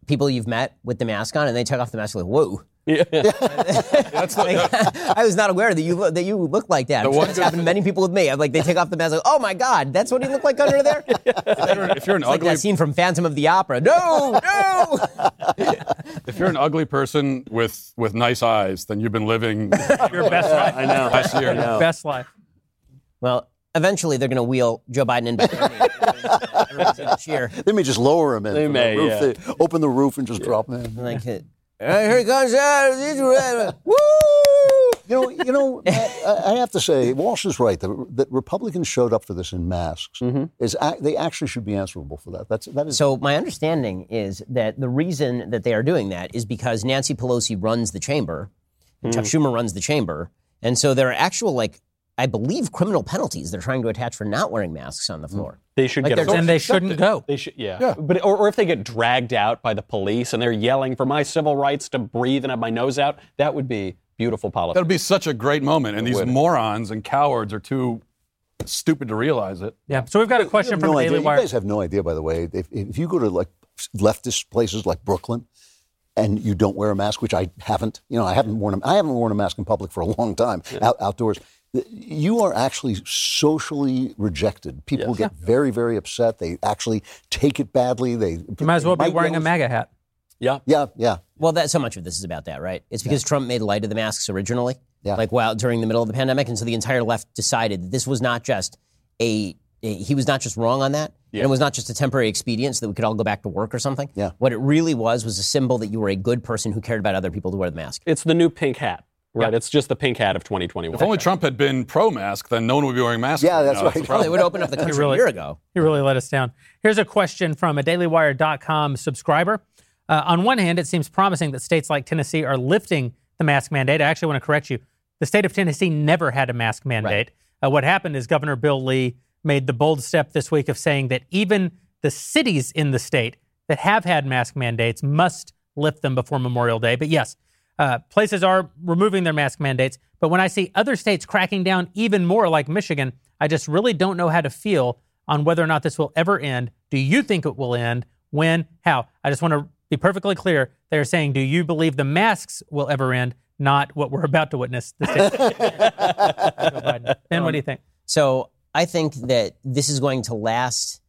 people you've met with the mask on, and they take off the mask like, whoa. That's the, yeah. I was not aware that you look, that you look like that. The I'm sure it's happened to many people with me. I'm like, they take off the mask, like, oh my god, that's what he looked like under there. It's if you're, if you're an like ugly that scene from Phantom of the Opera. No, no. if you're an ugly person with with nice eyes, then you've been living Your best life. I know. last year. Best life. well, eventually they're going to wheel Joe Biden in behind me. Everybody's going to cheer. They may just lower him in. They may, the roof. yeah. They open the roof and just drop him in. Like, uh, here he comes out. Woo! You know, you know. Matt, I I have to say, Walsh is right. The, that Republicans showed up for this in masks. Is they actually should be answerable for that? That's that is. So my understanding is that the reason that they are doing that is because Nancy Pelosi runs the chamber, and Chuck Schumer runs the chamber, and so there are actual like I believe criminal penalties they're trying to attach for not wearing masks on the floor. They should Like get they're- And they shouldn't go. They should, yeah. Yeah. But or, or if they get dragged out by the police and they're yelling for my civil rights to breathe and have my nose out, that would be beautiful politics. That'd be such a great moment, and these would. morons and cowards are too stupid to realize it. Yeah. So we've got a question from no Daily idea. Wire. You guys have no idea, by the way. If, if you go to like leftist places like Brooklyn, and you don't wear a mask, which I haven't, you know, I haven't worn a, I haven't worn a mask in public for a long time out, outdoors. You are actually socially rejected. People get very, very upset. They actually take it badly. They You might as well be wearing a MAGA hat. yeah. Yeah, yeah. Well, that so much of this is about that, right? It's because Trump made light of the masks originally, Yeah. like while during the middle of the pandemic, and so the entire left decided that this was not just a, a- he was not just wrong on that, and it was not just a temporary expedient so that we could all go back to work or something. Yeah. What it really was was a symbol that you were a good person who cared about other people to wear the mask. It's the new pink hat, right? It's just the pink hat of 2021. If only Trump had been pro-mask, then no one would be wearing masks. Yeah, that's now. right. the Well, problem. they would open up the country really- a year ago. He really let us down. Here's a question from a DailyWire.com subscriber. Uh, on one hand, it seems promising that states like Tennessee are lifting the mask mandate. I actually want to correct you. The state of Tennessee never had a mask mandate. Uh, what happened is Governor Bill Lee made the bold step this week of saying that even the cities in the state that have had mask mandates must lift them before Memorial Day. But yes, uh, places are removing their mask mandates. But when I see other states cracking down even more, like Michigan, I just really don't know how to feel on whether or not this will ever end. Do you think it will end? When? How? I just want to be perfectly clear. They're saying, do you believe the masks will ever end? Not what we're about to witness. Joe Biden. Ben, what do you think? So I think that this is going to last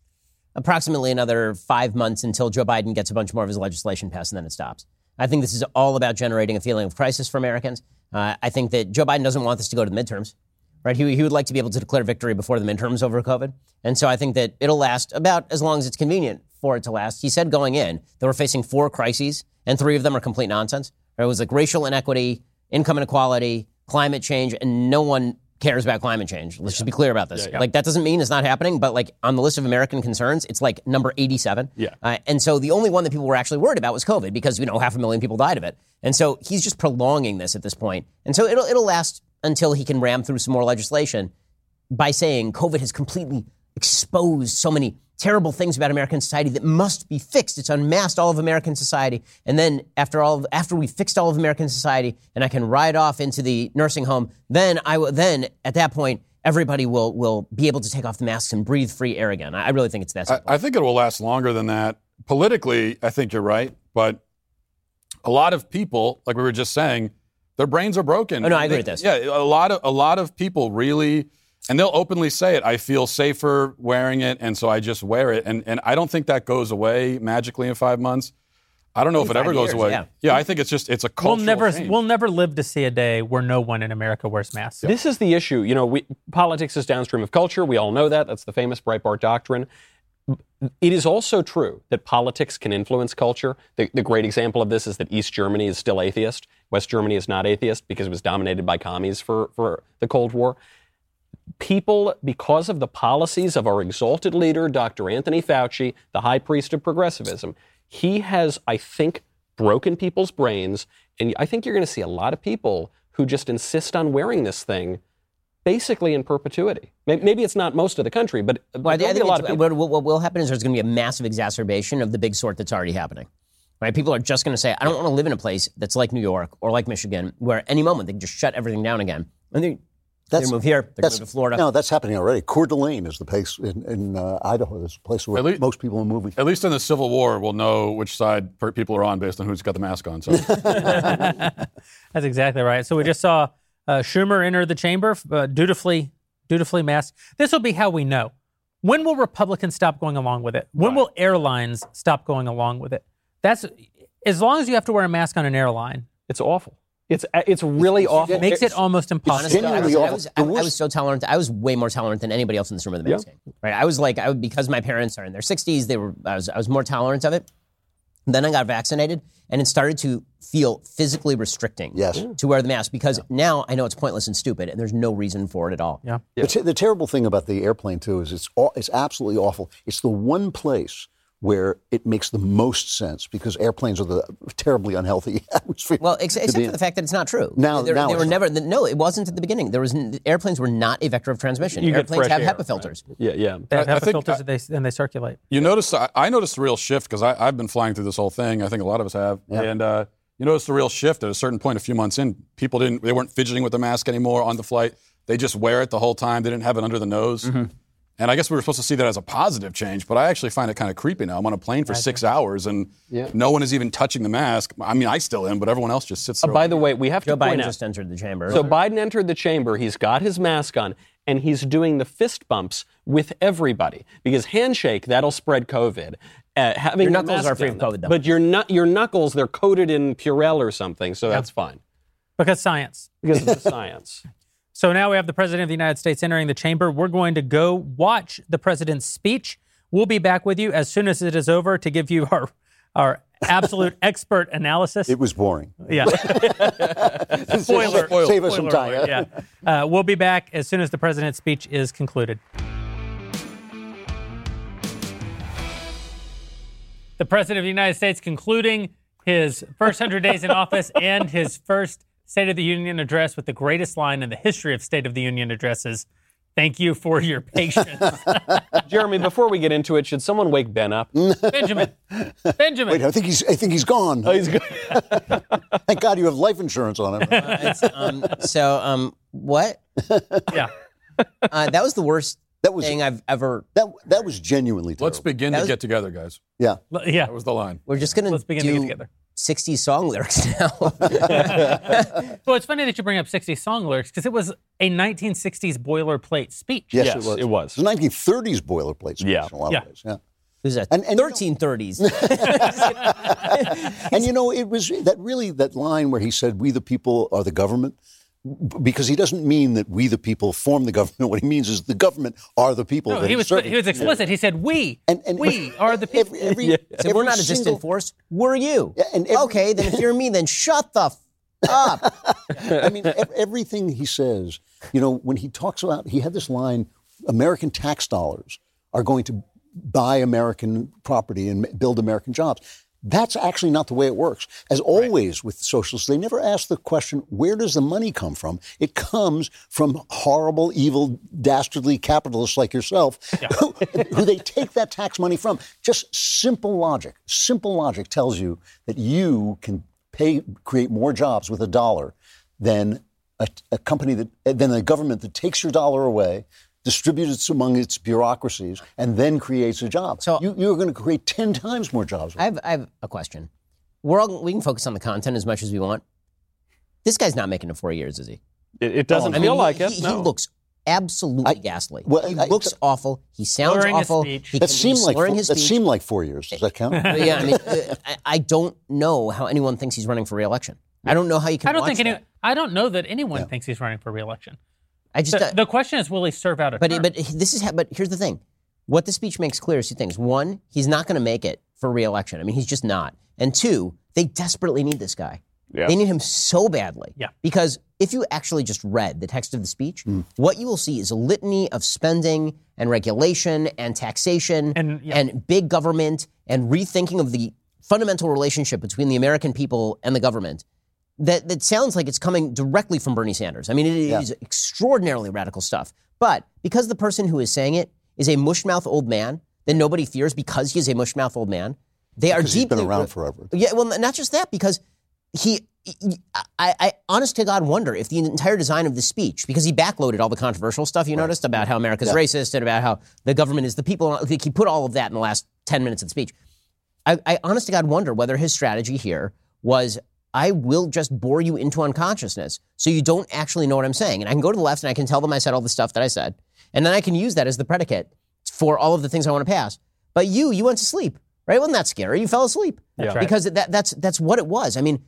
approximately another five months until Joe Biden gets a bunch more of his legislation passed, and then it stops. I think this is all about generating a feeling of crisis for Americans. Uh, I think that Joe Biden doesn't want this to go to the midterms, right? He, he would like to be able to declare victory before the midterms over COVID. And so I think that it'll last about as long as it's convenient for it to last. He said going in that we're facing four crises, and three of them are complete nonsense. It was like racial inequity, income inequality, climate change, and no one cares about climate change. Let's just be clear about this. Like that doesn't mean it's not happening, but like on the list of American concerns, it's like number 87. Yeah. Uh, and so the only one that people were actually worried about was COVID because you know half a million people died of it. And so he's just prolonging this at this point. And so it'll it'll last until he can ram through some more legislation by saying COVID has completely exposed so many terrible things about American society that must be fixed. It's unmasked all of American society. And then after all, of, after we fixed all of American society, and I can ride off into the nursing home, then I will. Then at that point, everybody will will be able to take off the masks and breathe free air again. I, I really think it's that I, simple. I think it will last longer than that. Politically, I think you're right, but a lot of people, like we were just saying, their brains are broken. Oh, no, I agree They- with this. Yeah, a lot of a lot of people really, and they'll openly say it. I feel safer wearing it, and so I just wear it. And and I don't think that goes away magically in five months. I don't know if it five ever goes away. yeah. yeah. I think it's just it's a culture. We'll never, change. we'll never live to see a day where no one in America wears masks. This is the issue. You know, we, politics is downstream of culture. We all know that. That's the famous Breitbart doctrine. It is also true that politics can influence culture. The, the great example of this is that East Germany is still atheist. West Germany is not atheist because it was dominated by commies for, for the Cold War. People, because of the policies of our exalted leader, Dr. Anthony Fauci, the high priest of progressivism, he has, I think, broken people's brains. And I think you're going to see a lot of people who just insist on wearing this thing basically in perpetuity. Maybe it's not most of the country, but, but Well, I, be a lot of people. what, what will happen is there's going to be a massive exacerbation of the big sort that's already happening. Right? People are just going to say, I don't want to live in a place that's like New York or like Michigan, where at any moment they can just shut everything down again. And they, They're move here. They're gonna that's move to Florida. No, that's happening already. Coeur d'Alene is the place in, in uh, Idaho. There's a place where least- most people are moving. At least in the Civil War, we'll know which side people are on based on who's got the mask on. So That's exactly right. So we just saw uh, Schumer enter the chamber, uh, dutifully, dutifully masked. This will be how we know. When will Republicans stop going along with it? When will airlines stop going along with it? That's as long as you have to wear a mask on an airline, It's awful. Uh, it's it's really awful. it makes it almost impossible. I genuinely was, I was, I, I was so tolerant. I was way more tolerant than anybody else in this room of the Yeah. masking. Right? I was like, I would, because my parents are in their 60s. They were. I was. I was more tolerant of it. Then I got vaccinated, and it started to feel physically restricting. Yes. To wear the mask because now I know it's pointless and stupid, and there's no reason for it at all. Yeah. The, t- the terrible thing about the airplane too is it's all, it's absolutely awful. It's the one place where it makes the most sense because airplanes are the terribly unhealthy atmosphere. Well, ex- except for the fact that it's not true. Now- There- now they were it's never. No, it wasn't at the beginning. There was airplanes were not a vector of transmission. You airplanes have air, HEPA filters. Yeah, yeah. They have I- I HEPA think filters I- and, they, and they circulate. you notice, I, I noticed a real shift because I've been flying through this whole thing. I think a lot of us have, and uh, you noticed a real shift at a certain point, a few months in. People didn't, they weren't fidgeting with the mask anymore on the flight. They just wear it the whole time. They didn't have it under the nose. Mm-hmm. And I guess we were supposed to see that as a positive change, but I actually find it kind of creepy now. I'm on a plane for six hours and no one is even touching the mask. I mean, I still am, but everyone else just sits Uh, there. by the way, we have Joe to point Biden out. just entered the chamber. So Biden entered the chamber. He's got his mask on, and he's doing the fist bumps with everybody because handshake that'll spread COVID. Uh, having Your knuckles are free on, of COVID, though. But your nu- your knuckles they're coated in Purell or something, so that's fine Because science. because of the science. So now we have the President of the United States entering the chamber. We're going to go watch the President's speech. We'll be back with you as soon as it is over to give you our, our absolute expert analysis. it was boring. yeah. Spoiler. Save us some time. alert, yeah. Uh, we'll be back as soon as the President's speech is concluded. The President of the United States concluding his first 100 days in office and his first State of the Union address with the greatest line in the history of State of the Union addresses. Thank you for your patience. Jeremy, before we get into it, should someone wake Ben up? Benjamin. Benjamin. Wait, I think he's I think he's gone. Oh, he's good. Thank God you have life insurance on him. It's, um, so, um, what? yeah. Uh, that was the worst That was thing I've ever. that that was genuinely terrible. Let's begin That to was- get together, guys. Yeah. L- Yeah. That was the line. We're just gonna Let's begin to get together. 60 song lyrics now. Well, it's funny that you bring up 60s song lyrics because it was a 1960s boilerplate speech. Yes, Yes, it was. it was. It's a 1930s boilerplate speech Yeah. in a lot Yeah. of ways. Yeah. It was a And- and you know- 1330s. And you know, it was that really that line where he said, "We the people are the government," b- because he doesn't mean that we the people form the government. What he means is the government are the people. No, that he was serving. he was explicit. He said, "We, And- and- we are the people." Every, every, So we're every not a single- distant force. We're you. Yeah, and every- okay, then if you're me, then shut the f- up. I mean, everything he says, you know, when he talks about, he had this line American tax dollars are going to buy American property and build American jobs. That's actually not the way it works. As always with socialists, they never ask the question, where does the money come from? It comes from horrible, evil, dastardly capitalists like yourself who, who they take that tax money from. Just simple logic. Simple logic tells you that you can pay, create more jobs with a dollar than a, a company that, than a government that takes your dollar away, distributes among its bureaucracies, and then creates a job. So- you, you're going to create 10 times more jobs. I have, I have a question. We're all, we can focus on the content as much as we want. This guy's not making it four years, is he? It, it doesn't I feel mean, like he, it. He, no. he looks absolutely I- ghastly. well, he I- looks awful. He sounds awful. speech. He that seemed like four, his that seemed like four years. Does that count? yeah, I mean, uh, I, I don't know how anyone thinks he's running for reelection. I don't know how you can. I don't watch think any. that. I don't know that anyone thinks he's running for reelection. I just. The, uh, the question is, will he serve out a But term? but this is but here's the thing. What the speech makes clear is two things. One, he's not going to make it for reelection. I mean, he's just not. And two, they desperately need this guy. Yeah. They need him so badly. Yeah. Because if you actually just read the text of the speech, what you will see is a litany of spending and regulation and taxation And, yeah. big government and rethinking of the fundamental relationship between the American people and the government that, that sounds like it's coming directly from Bernie Sanders. I mean, it is extraordinarily radical stuff. But because the person who is saying it is a mushmouth old man that nobody fears because he is a mushmouth old man, they are Because he's deeply been around forever. Yeah, well, not just that, because he I, I, honest to God, wonder if the entire design of the speech, because he backloaded all the controversial stuff you noticed about how America's racist and about how the government is the people. Like he put all of that in the last ten minutes of the speech. I, I honest to God wonder whether his strategy here was I will just bore you into unconsciousness so you don't actually know what I'm saying. And I can go to the left and I can tell them I said all the stuff that I said. And then I can use that as the predicate for all of the things I want to pass. But you, you went to sleep, right? Wasn't that scary? You fell asleep. That's right. Because that, that's, that's what it was. I mean,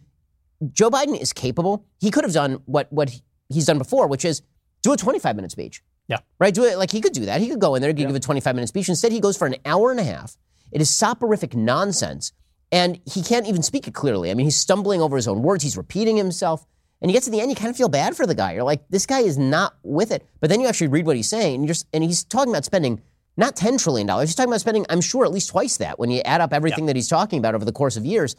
Joe Biden is capable. He could have done what, what he's done before, which is do a 25 minute speech. Yeah. Right? Do it like he could do that. He could go in there, give a 25 minute speech. Instead, he goes for an hour and a half. It is soporific nonsense. And he can't even speak it clearly. I mean, he's stumbling over his own words. He's repeating himself. And you get to the end, you kind of feel bad for the guy. You're like, this guy is not with it. But then you actually read what he's saying, and, you're, and he's talking about spending not $10 trillion. He's talking about spending, I'm sure, at least twice that when you add up everything that he's talking about over the course of years.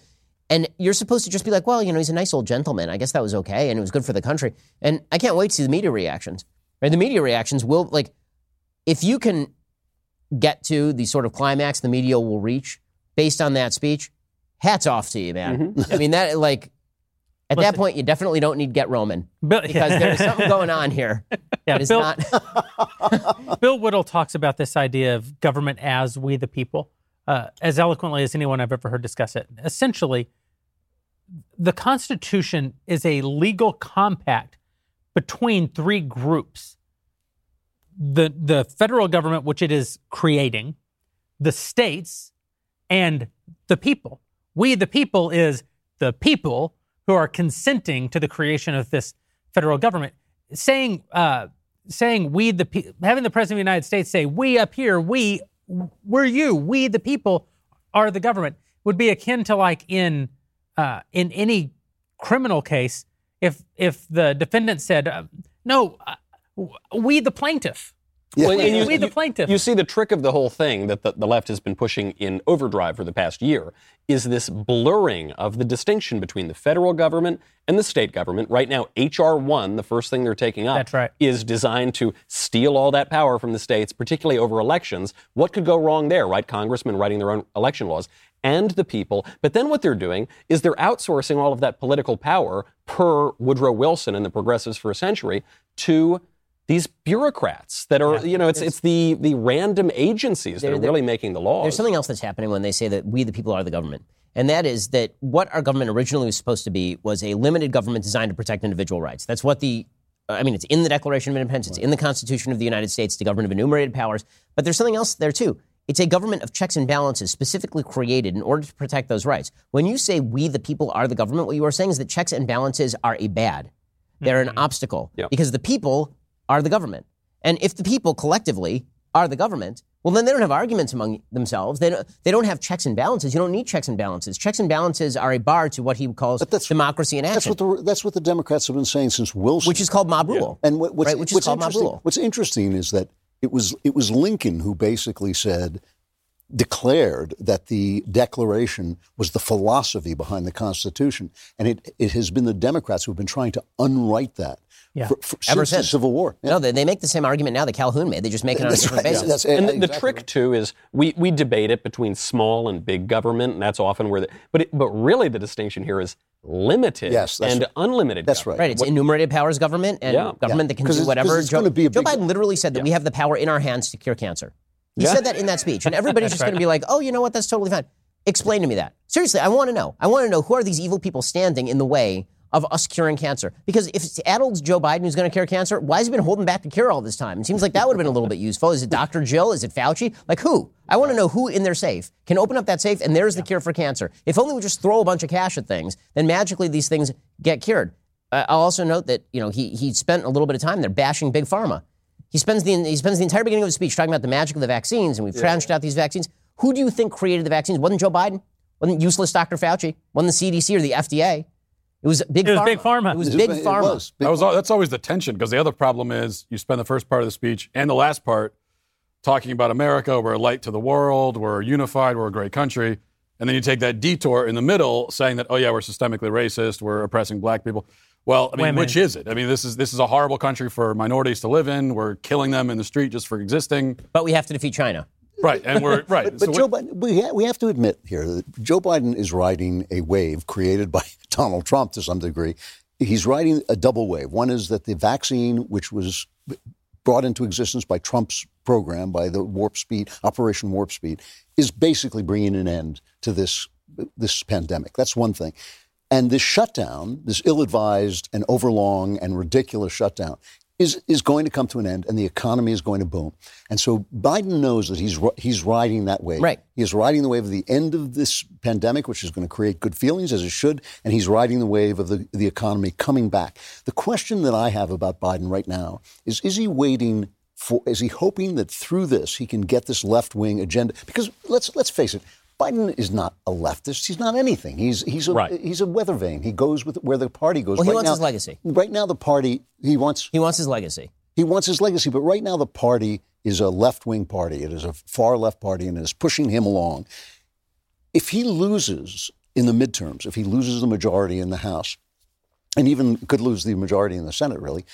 And you're supposed to just be like, well, you know, he's a nice old gentleman. I guess that was okay, and it was good for the country. And I can't wait to see the media reactions. Right? The media reactions will, like, if you can get to the sort of climax the media will reach based on that speech, hats off to you, man. I mean, that, like, at that point, you definitely don't need Get Roman Bill, because there's something going on here. Yeah, that is Bill- not. Bill Whittle talks about this idea of government as we the people uh, as eloquently as anyone I've ever heard discuss it. Essentially, the Constitution is a legal compact between three groups the, the federal government, which it is creating, the states, and the people. We, the people, is the people who are consenting to the creation of this federal government. Saying, uh, saying we, the pe- having the president of the United States say, "We up here, we, we're you, we, the people, are the government," would be akin to like in uh, in any criminal case, if if the defendant said, uh, "No, uh, we, the plaintiff." Well, We- and you- we the you- You see, the trick of the whole thing that the, the left has been pushing in overdrive for the past year is this blurring of the distinction between the federal government and the state government. Right now, H.R. 1, the first thing they're taking up, That's right. is designed to steal all that power from the states, particularly over elections. What could go wrong there, right? Congressmen writing their own election laws and the people. But then what they're doing is they're outsourcing all of that political power, per Woodrow Wilson and the progressives for a century, to these bureaucrats that are, you know, it's it's the the random agencies that are really making the laws. There's something else that's happening when they say that we, the people, are the government. And that is that what our government originally was supposed to be was a limited government designed to protect individual rights. That's what the, uh, I mean, it's in the Declaration of Independence, it's in the Constitution of the United States, the government of enumerated powers. But there's something else there too. It's a government of checks and balances specifically created in order to protect those rights. When you say we, the people, are the government, what you are saying is that checks and balances are a bad. They're an mm-hmm. obstacle Yeah. because the people are the government. And if the people collectively are the government, well, then they don't have arguments among themselves. They don't, they don't have checks and balances. You don't need checks and balances. Checks and balances are a bar to what he calls that's- democracy in That's action, what the that's what the Democrats have been saying since Wilson. which is called mob rule. And what, what's, right, which is called mob interesting, rule. what's interesting is that it was it was Lincoln who basically said, declared that the Declaration was the philosophy behind the Constitution, and it it has been the Democrats who have been trying to unwrite that Yeah. for, for, Ever since the. Civil War. Yeah. No, they, they make the same argument now that Calhoun made. They just make it on a different right. basis. That's- and the, the trick right. too is we, we debate it between small and big government, and that's often where the but it, but really the distinction here is limited Yes, and right. unlimited. That's government. right. Right, it's enumerated powers government and Yeah. government Yeah. that can do whatever. it's Joe, be a Joe big- Biden literally said that we have the power in our hands to cure cancer. He Yeah. said that in that speech, and everybody's just going to be like, "Oh, you know what? That's totally fine." Explain to me that. Seriously, I want to know. I want to know who are these evil people standing in the way of us curing cancer? Because if it's adult Joe Biden who's going to cure cancer, why has he been holding back the cure all this time? It seems like that would have been a little bit useful. Is it Dr. Jill? Is it Fauci? Like who? I want to know who in their safe can open up that safe and there's the cure for cancer. If only we just throw a bunch of cash at things, then magically these things get cured. Uh, I'll also note that you know he he spent a little bit of time there bashing big pharma. He spends the he spends the entire beginning of his speech talking about the magic of the vaccines, and we've tranched out these vaccines. Who do you think created the vaccines? Wasn't Joe Biden? Wasn't useless Dr. Fauci? Wasn't the CDC or the FDA? It was big It was pharma. big pharma. It was It big was- it pharma. was. Big That was al- that's always the tension because the other problem is you spend the first part of the speech and the last part talking about America, we're a light to the world, we're unified, we're a great country, and then you take that detour in the middle saying that oh yeah we're systemically racist, we're oppressing black people. Well, I mean, Women. which is it? I mean, this is this is a horrible country for minorities to live in. We're killing them in the street just for existing. But we have to defeat China. Right, and we're right. But, So but we- Joe Biden, we, ha- we have to admit here that Joe Biden is riding a wave created by Donald Trump to some degree. He's riding a double wave. One is that the vaccine, which was brought into existence by Trump's program, by the Warp Speed, Operation Warp Speed, is basically bringing an end to this, this pandemic. That's one thing. And this shutdown, this ill advised and overlong and ridiculous shutdown, is, is going to come to an end and the economy is going to boom. And so Biden knows that he's, he's riding that wave. Right. He is riding the wave of the end of this pandemic, which is going to create good feelings, as it should, and he's riding the wave of the, the economy coming back. The question that I have about Biden right now is is he waiting for, is he hoping that through this he can get this left wing agenda? Because let's, let's face it, Biden is not a leftist. He's not anything. He's he's a Right. he's a weather vane. He goes with where the party goes. Well, he right wants now, his legacy. Right now, the party he wants He wants his legacy. he wants his legacy, but right now the party is a left wing party. It is a far left party and it is pushing him along. If he loses in the midterms, if he loses the majority in the House, and even could lose the majority in the Senate, really,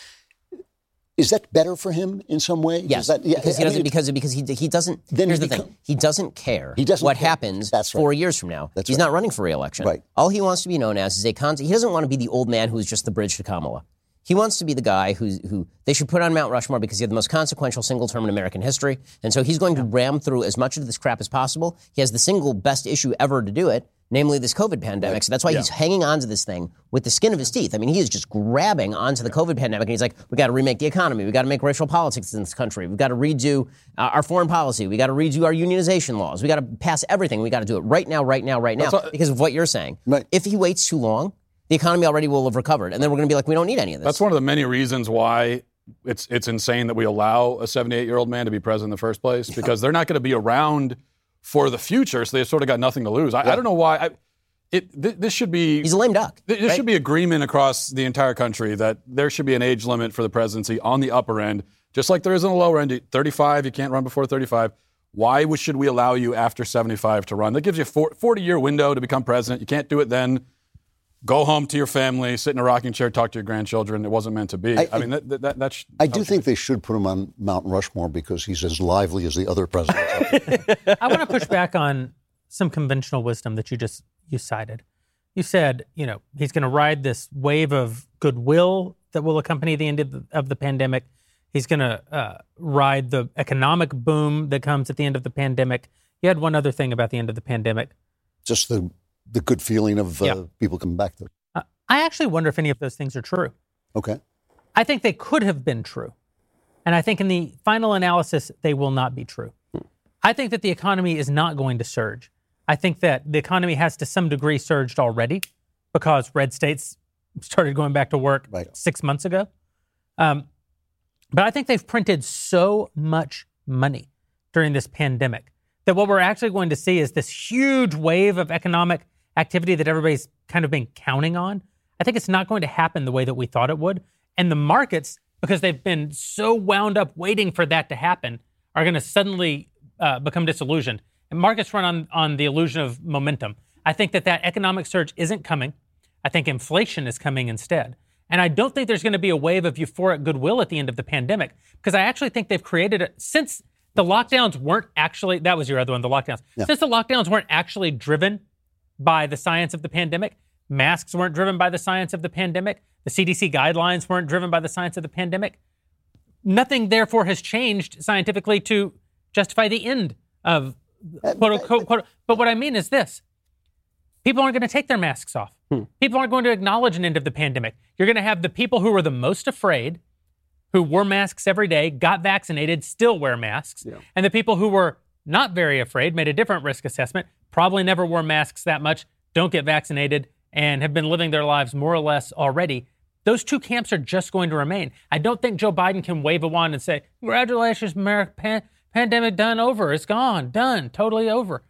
is that better for him in some way? Does Yes, that- yeah, because he I mean, doesn't. Because because he he doesn't. Then here's he the thing: he doesn't care. He doesn't what care. happens That's right. four years from now. That's He's right. not running for reelection. Right. All he wants to be known as is a con. He doesn't want to be the old man who's just the bridge to Kamala. He wants to be the guy who's, who they should put on Mount Rushmore because he had the most consequential single term in American history. And so he's going to ram through as much of this crap as possible. He has the single best issue ever to do it, namely this COVID pandemic. So that's why he's hanging on to this thing with the skin of his teeth. I mean, he is just grabbing onto the COVID pandemic. And he's like, we got to remake the economy. We got to make racial politics in this country. We've got to redo uh, our foreign policy. We got to redo our unionization laws. We got to pass everything. We got to do it right now, right now, right now what- because of what you're saying. Right. If he waits too long, the economy already will have recovered. And then we're going to be like, we don't need any of this. That's one of the many reasons why it's it's insane that we allow a 78 year old man to be president in the first place because they're not going to be around for the future, so they've sort of got nothing to lose. I, I don't know why. I, it th- this should be He's a lame duck. th- there right? should be agreement across the entire country that there should be an age limit for the presidency on the upper end, just like there is on the lower end. 35, you can't run before 35. Why should we allow you after 75 to run? That gives you a 40 year window to become president. You can't do it then. Go home to your family, sit in a rocking chair, talk to your grandchildren. It wasn't meant to be. I, I- mean, that, that, that, that's. I do think they should put him on Mount Rushmore because he's as lively as the other presidents. I want to push back on some conventional wisdom that you just you cited. You said, you know, he's going to ride this wave of goodwill that will accompany the end of the, of the pandemic. He's going to uh, ride the economic boom that comes at the end of the pandemic. You had one other thing about the end of the pandemic. Just the the good feeling of uh, Yeah. people coming back to it. Uh, I actually wonder if any of those things are true. Okay. I think they could have been true. And I think in the final analysis, they will not be true. I think that the economy is not going to surge. I think that the economy has to some degree surged already because red states started going back to work Right. six months ago. Um, but I think they've printed so much money during this pandemic that what we're actually going to see is this huge wave of economic activity that everybody's kind of been counting on. I think it's not going to happen the way that we thought it would. And the markets, because they've been so wound up waiting for that to happen, are going to suddenly uh, become disillusioned. And markets run on, on the illusion of momentum. I think that that economic surge isn't coming. I think inflation is coming instead. And I don't think there's going to be a wave of euphoric goodwill at the end of the pandemic because I actually think they've created a, since the lockdowns weren't actually that was your other one the lockdowns since the lockdowns weren't actually driven by the science of the pandemic. Masks weren't driven by the science of the pandemic. The CDC guidelines weren't driven by the science of the pandemic. Nothing therefore has changed scientifically to justify the end of uh, quote unquote quote, but what I mean is this. People aren't going to take their masks off. Hmm. People aren't going to acknowledge an end of the pandemic. You're going to have the people who were the most afraid, who wore masks every day, got vaccinated, still wear masks, and the people who were not very afraid, made a different risk assessment, probably never wore masks that much, don't get vaccinated, and have been living their lives more or less already. Those two camps are just going to remain. I don't think Joe Biden can wave a wand and say, "Congratulations, America, pan- pandemic done over. It's gone, done, totally over."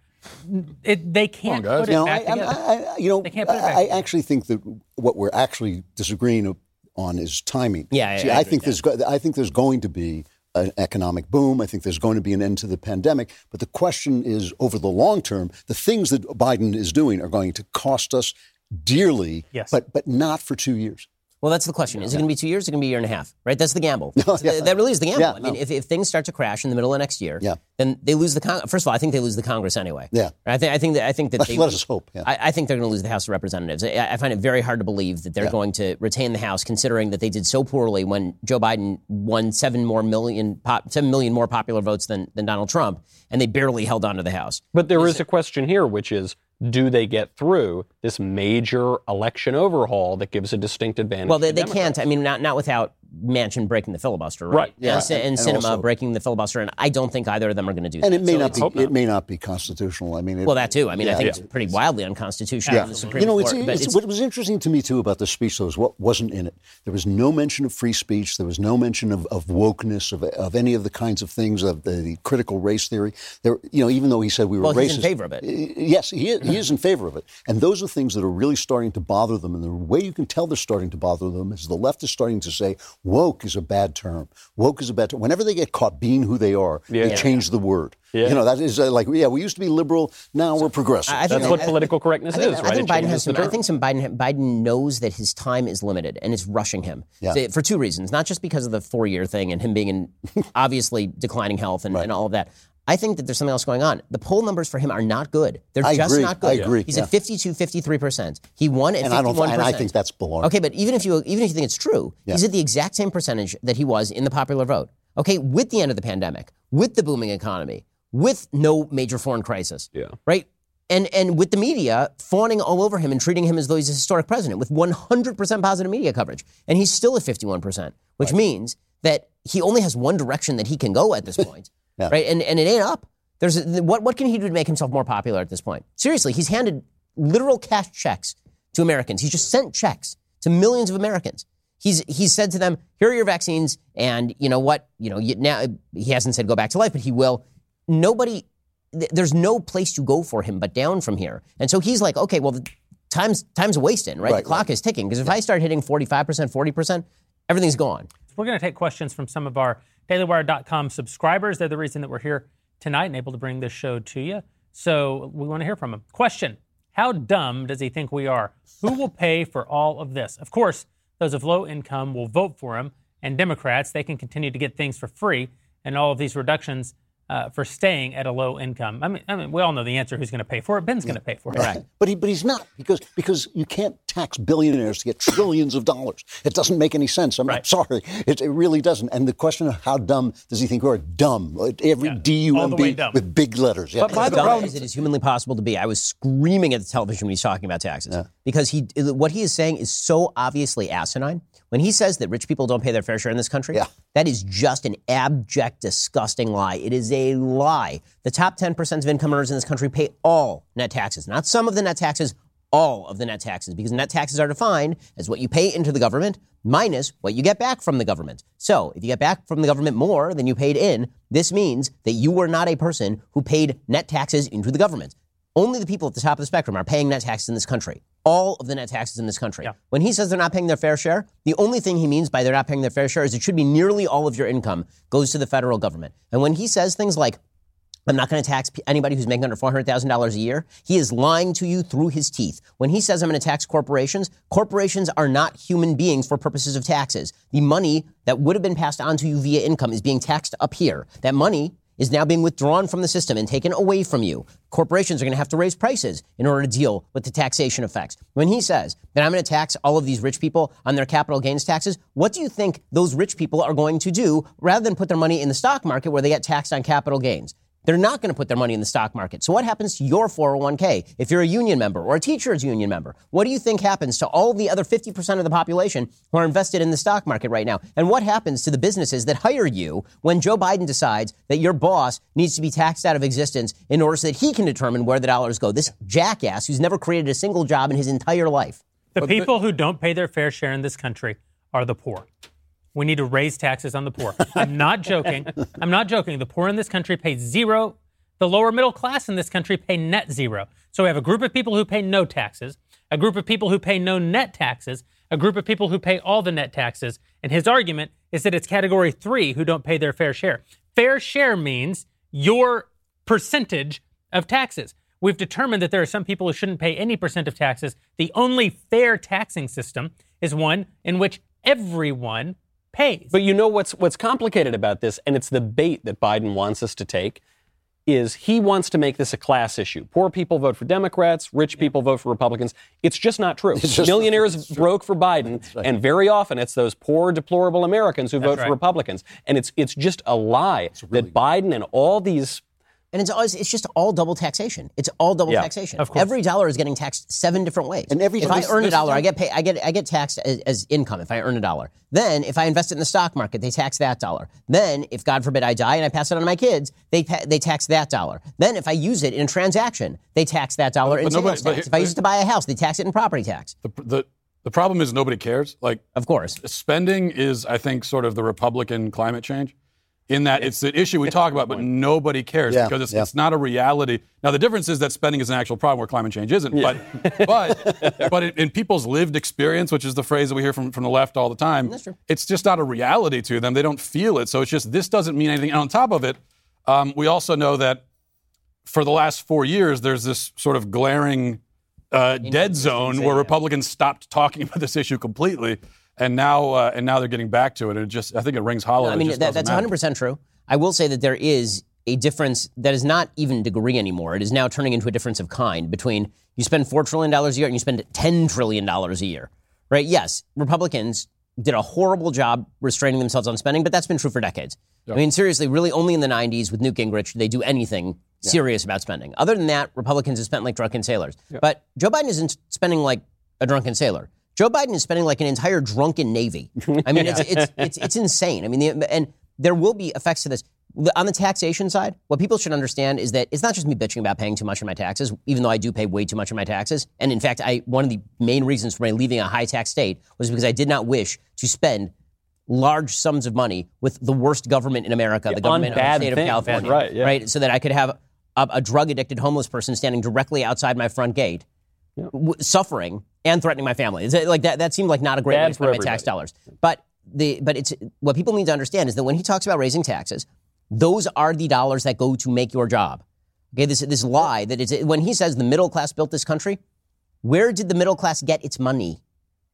It, they can't guys. put it Now, back I, together. I, I, you know, They can't put it back I, I together. actually think that what we're actually disagreeing on is timing. Yeah, I- See, I I, agree think with there's, I think there's going to be an economic boom. I think there's going to be an end to the pandemic. But the question is, over the long term, the things that Biden is doing are going to cost us dearly. Yes. But but not for two years. Well, that's the question. Is it going to be two years? Is it going to be a year and a half? Right? That's the gamble. No, yeah. That really is the gamble. Yeah, I mean, no. if, if things start to crash in the middle of next year, Yeah. then they lose the con- first of all. I think they lose the Congress anyway. Yeah. I think I think that I think that Let, they, let us hope. Yeah. I, I think they're going to lose the House of Representatives. I, I find it very hard to believe that they're Yeah. going to retain the House, considering that they did so poorly when Joe Biden won seven more million, pop, seven million more popular votes than, than Donald Trump, and they barely held on to the House. But there is a question here, which is do they get through this major election overhaul that gives a distinct advantage? Well, they, they can't. I mean, not not without Manchin breaking the filibuster, right? Right, And, yeah. Sin- and, And Sinema also- breaking the filibuster, and I don't think either of them are going to do and that. it may So not be. not. It may not be constitutional. I mean, it, Well, that too. I mean, I think Yeah. it's pretty wildly unconstitutional. in the Supreme You know, it's, Court, but it's, what was interesting to me too about the speech, though, is what wasn't in it. There was no mention of free speech. There was no mention of, of wokeness, of, of any of the kinds of things of the, the critical race theory. There, you know, even though he said we were Well, racist, he's in favor of it. Yes, he is, he is in favor of it. And those are things that are really starting to bother them. And the way you can tell they're starting to bother them is the left is starting to say woke is a bad term. Woke is a bad term. Whenever they get caught being who they are, they Yeah. change the word. Yeah. You know, that is uh, like, yeah, we used to be liberal. Now we're progressive. I- I think That's I- what I- political correctness I think, is, I right? think It Biden has some. I think some Biden Biden knows that his time is limited and it's rushing him Yeah. So, for two reasons. Not just because of the four year thing and him being in obviously declining health and, and all of that. I think that there's something else going on. The poll numbers for him are not good. They're I just agree. not good. I agree. He's Yeah. at 52, 53 percent. He won at and I 51 don't. And I think that's baloney. Okay, but even if you even if you think it's true, he's at the exact same percentage that he was in the popular vote. Okay, with the end of the pandemic, with the booming economy, with no major foreign crisis. Yeah. Right? And and with the media fawning all over him and treating him as though he's a historic president with 100% positive media coverage. And he's still at 51%, which means that he only has one direction that he can go at this point. Yeah. Right? And and it ain't up. There's a, what what can he do to make himself more popular at this point? Seriously, he's handed literal cash checks to Americans. He's just sent checks to millions of Americans. He's he's said to them, "Here are your vaccines, and you know what? You know you, now he hasn't said go back to life, but he will. Nobody, th- there's no place to go for him but down from here. And so he's like, okay, well, the time's time's wasting, right? Right, the clock is ticking because if I start hitting 45 percent, 40 percent, everything's gone. We're going to take questions from some of our DailyWire.com subscribers. They're the reason that we're here tonight and able to bring this show to you. So we want to hear from them. Question How dumb does he think we are? Who will pay for all of this? Of course, those of low income will vote for him, and Democrats, they can continue to get things for free, and all of these reductions uh, for staying at a low income. I mean, I mean, we all know the answer who's going to pay for it. Ben's going to pay for it. Right. But he, but he's not because because you can't tax billionaires to get trillions of dollars. It doesn't make any sense. I'm, I'm Right. sorry, it, it really doesn't. And the question of how dumb does he think we are? Dumb. Every Yeah, D U all M the way B dumb. with big letters. Yeah. But by the dumb problem- as it is humanly possible to be. I was screaming at the television when he's talking about taxes because he what he is saying is so obviously asinine. When he says that rich people don't pay their fair share in this country, Yeah. that is just an abject, disgusting lie. It is a lie. The top 10% of income earners in this country pay all net taxes, not some of the net taxes, all of the net taxes, because net taxes are defined as what you pay into the government minus what you get back from the government. So if you get back from the government more than you paid in, this means that you were not a person who paid net taxes into the government. Only the people at the top of the spectrum are paying net taxes in this country. All of the net taxes in this country. Yeah. When he says they're not paying their fair share, the only thing he means by they're not paying their fair share is it should be nearly all of your income goes to the federal government. And when he says things like, I'm not going to tax anybody who's making under $400,000 a year. He is lying to you through his teeth. When he says I'm going to tax corporations, corporations are not human beings for purposes of taxes. The money that would have been passed on to you via income is being taxed up here. That money is now being withdrawn from the system and taken away from you. Corporations are going to have to raise prices in order to deal with the taxation effects. When he says that I'm going to tax all of these rich people on their capital gains taxes, what do you think those rich people are going to do rather than put their money in the stock market where they get taxed on capital gains? They're not going to put their money in the stock market. So what happens to your 401k if you're a union member or a teacher's union member? What do you think happens to all the other 50% of the population who are invested in the stock market right now? And what happens to the businesses that hire you when Joe Biden decides that your boss needs to be taxed out of existence in order so that he can determine where the dollars go? This jackass who's never created a single job in his entire life. The people who don't pay their fair share in this country are the poor. We need to raise taxes on the poor. I'm not joking. I'm not joking. The poor in this country pay zero. The lower middle class in this country pay net zero. So we have a group of people who pay no taxes, a group of people who pay no net taxes, a group of people who pay all the net taxes. And his argument is that it's category three who don't pay their fair share. Fair share means your percentage of taxes. We've determined that there are some people who shouldn't pay any percent of taxes. The only fair taxing system is one in which everyone pays. But you know what's what's complicated about this, and it's the bait that Biden wants us to take, is he wants to make this a class issue. Poor people vote for Democrats, rich people vote for Republicans. It's just not true. just not Millionaires broke for Biden, and very often it's those poor, deplorable Americans who vote right. for Republicans. And it's it's just a lie that Biden and all these And it's always, it's just all double taxation. It's all double Yeah, taxation. of course. Every dollar is getting taxed seven different ways. And every if I earn a dollar, I get pay, I get I get taxed as, as income if I earn a dollar. Then if I invest it in the stock market, they tax that dollar. Then if God forbid I die and I pass it on to my kids, they they tax that dollar. Then if I use it in a transaction, they tax that dollar in But nobody- sales but tax. here- If I use it to buy a house, they tax it in property tax. The, the, the problem is nobody cares. Like, Of course. spending is, I think, sort of the Republican climate change. In that it's the issue we talk about, but nobody cares Yeah, because it's, yeah. it's not a reality. Now the difference is that spending is an actual problem where climate change isn't. But but but in, in people's lived experience, which is the phrase that we hear from, from the left all the time, it's just not a reality to them. They don't feel it. So it's just this doesn't mean anything. And on top of it, um, we also know that for the last four years, there's this sort of glaring uh, dead zone where Republicans stopped talking about this issue completely, and now uh, and now they're getting back to it. It just I think it rings hollow. I mean, that, that's 100% true. I will say that there is a difference that is not even degree anymore. It is now turning into a difference of kind between you spend $4 trillion a year and you spend $10 trillion a year, right? Yes, Republicans did a horrible job restraining themselves on spending, but that's been true for decades. I mean, seriously, really only in the 90s with Newt Gingrich did they do anything serious about spending. Other than that, Republicans have spent like drunken sailors. But Joe Biden isn't spending like a drunken sailor. Joe Biden is spending like an entire drunken navy. I mean, it's, it's, it's, it's insane. I mean, the, and there will be effects to this. On the taxation side, what people should understand is that it's not just me bitching about paying too much in my taxes, even though I do pay way too much in my taxes. And in fact, I one of the main reasons for my leaving a high tax state was because I did not wish to spend large sums of money with the worst government in America, the government of the state things. of California, Right, yeah. right, so that I could have a, a drug addicted homeless person standing directly outside my front gate, w- suffering and threatening my family. Is it like that? That seemed like not a great way to spend for my tax dollars. But the but it's what people need to understand is that when he talks about raising taxes, those are the dollars that go to make your job. Okay, this this lie that it's when he says the middle class built this country, where did the middle class get its money?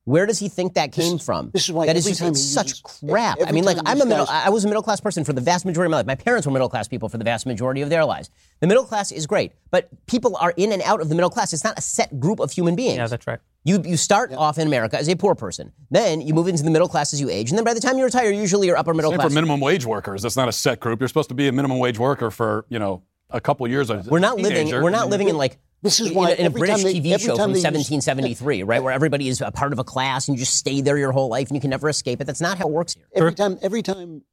Where does he think that came from? this is why that is every just time it's he such uses- crap. I mean, like I'm these a middle. I was a middle class person for the vast majority of my life. My parents were middle class people for the vast majority of their lives. The middle class is great, but people are in and out of the middle class. It's not a set group of human beings. yeah, that's right. You, you start off in America as a poor person. Then you move into the middle class as you age. And then by the time you retire, usually you're upper middle Same class. for minimum wage workers. That's not a set group. You're supposed to be a minimum wage worker for you know a couple years. as we're not living. We're not living in like This is in why a, in a British they- TV show from they use- 1773, right, where everybody is a part of a class and you just stay there your whole life and you can never escape it. That's not how it works here. Every time, every time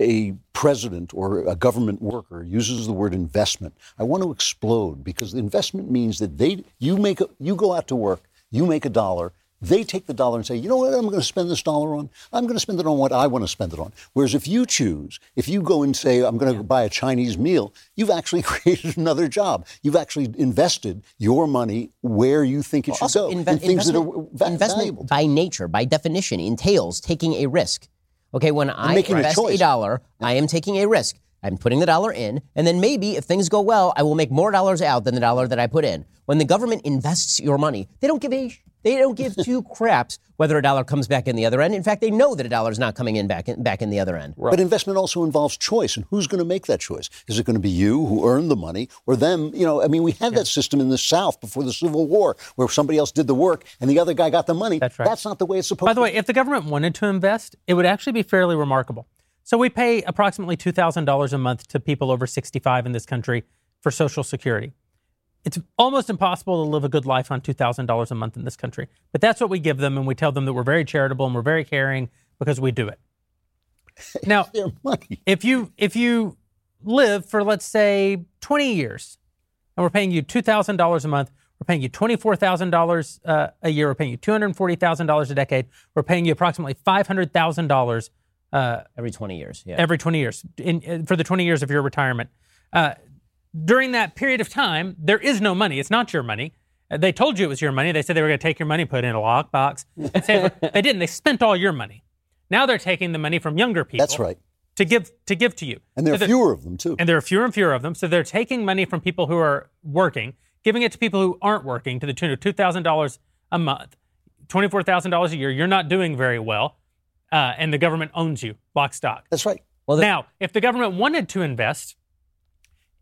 a president or a government worker uses the word investment, I want to explode because investment means that they, you make, a, you go out to work, you make a dollar. They take the dollar and say, you know what, I'm going to spend this dollar on? I'm going to spend it on what I want to spend it on. Whereas if you choose, if you go and say, I'm going to buy a Chinese meal, you've actually created another job. You've actually invested your money where you think it should go inve- in things that are investment, va- investment valuable. by nature, by definition, entails taking a risk. Okay, when I making a invest a, choice. dollar, I am taking a risk. I'm putting the dollar in, and then maybe if things go well, I will make more dollars out than the dollar that I put in. When the government invests your money, they don't give a they don't give two craps whether a dollar comes back in the other end. In fact, they know that a dollar is not coming in back in, back in the other end. But investment also involves choice, and who's going to make that choice? Is it going to be you who earned the money, or them? You know, I mean, we had that system in the South before the Civil War, where somebody else did the work and the other guy got the money. That's right. That's not the way it's supposed. By the to way, if the government wanted to invest, it would actually be fairly remarkable. So we pay approximately $2,000 a month to people over 65 in this country for Social Security. It's almost impossible to live a good life on $2,000 a month in this country. But that's what we give them, and we tell them that we're very charitable and we're very caring because we do it. Now, if you if you live for let's say 20 years and we're paying you $2000 a month we're paying you $24000 uh, a year we're paying you $240000 a decade we're paying you approximately $500000 uh, Every 20 years, yeah. every 20 years. In, in- for the 20 years of your retirement. Uh, during that period of time there is no money. It's not your money. Uh, they told you it was your money. They said they were going to take your money put it in a lockbox. They didn't. They spent all your money. Now they're taking the money from younger people That's right. to give to give to you. And there So are fewer of them too. and there are fewer and fewer of them. So they're taking money from people who are working giving it to people who aren't working to the tune of $2,000 a month, $24,000 a year. You're not doing very well, uh, and the government owns you, lock stock. That's right. Well, the- now, if the government wanted to invest,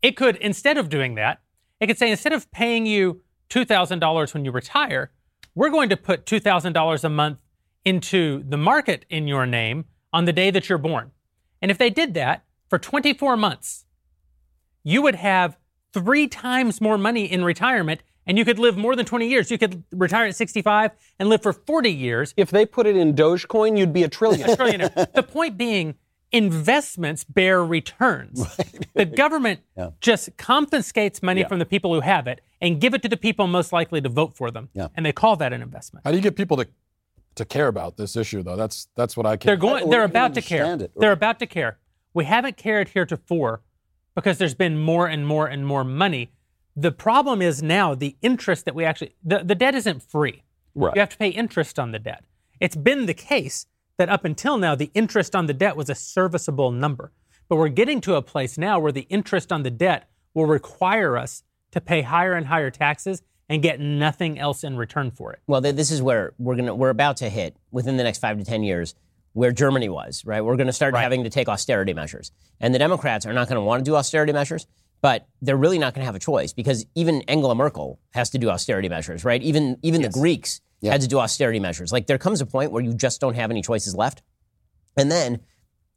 it could, instead of doing that, it could say, instead of paying you $2,000 when you retire, we're going to put $2,000 a month into the market in your name on the day that you're born. And if they did that for 24 months, you would have three times more money in retirement and you could live more than 20 years. You could retire at 65 and live for 40 years. If they put it in Dogecoin, you'd be a trillion. Trillionaire. the point being, investments bear returns. The government just confiscates money from the people who have it and give it to the people most likely to vote for them. Yeah. And they call that an investment. How do you get people to to care about this issue though? That's that's what I They're can't. going. or They're about to care. it, They're about to care. We haven't cared heretofore because there's been more and more and more money. The problem is now the interest that we actually the, the debt isn't free. Right. You have to pay interest on the debt. It's been the case that up until now the interest on the debt was a serviceable number. But we're getting to a place now where the interest on the debt will require us to pay higher and higher taxes and get nothing else in return for it. Well, this is where we're gonna we're about to hit within the next five to ten years where Germany was. Right, we're going to start Right. having to take austerity measures, and the Democrats are not going to want to do austerity measures, but they're really not going to have a choice because even Angela Merkel has to do austerity measures. Right, even even the Greeks had to do austerity measures. Like there comes a point where you just don't have any choices left, and then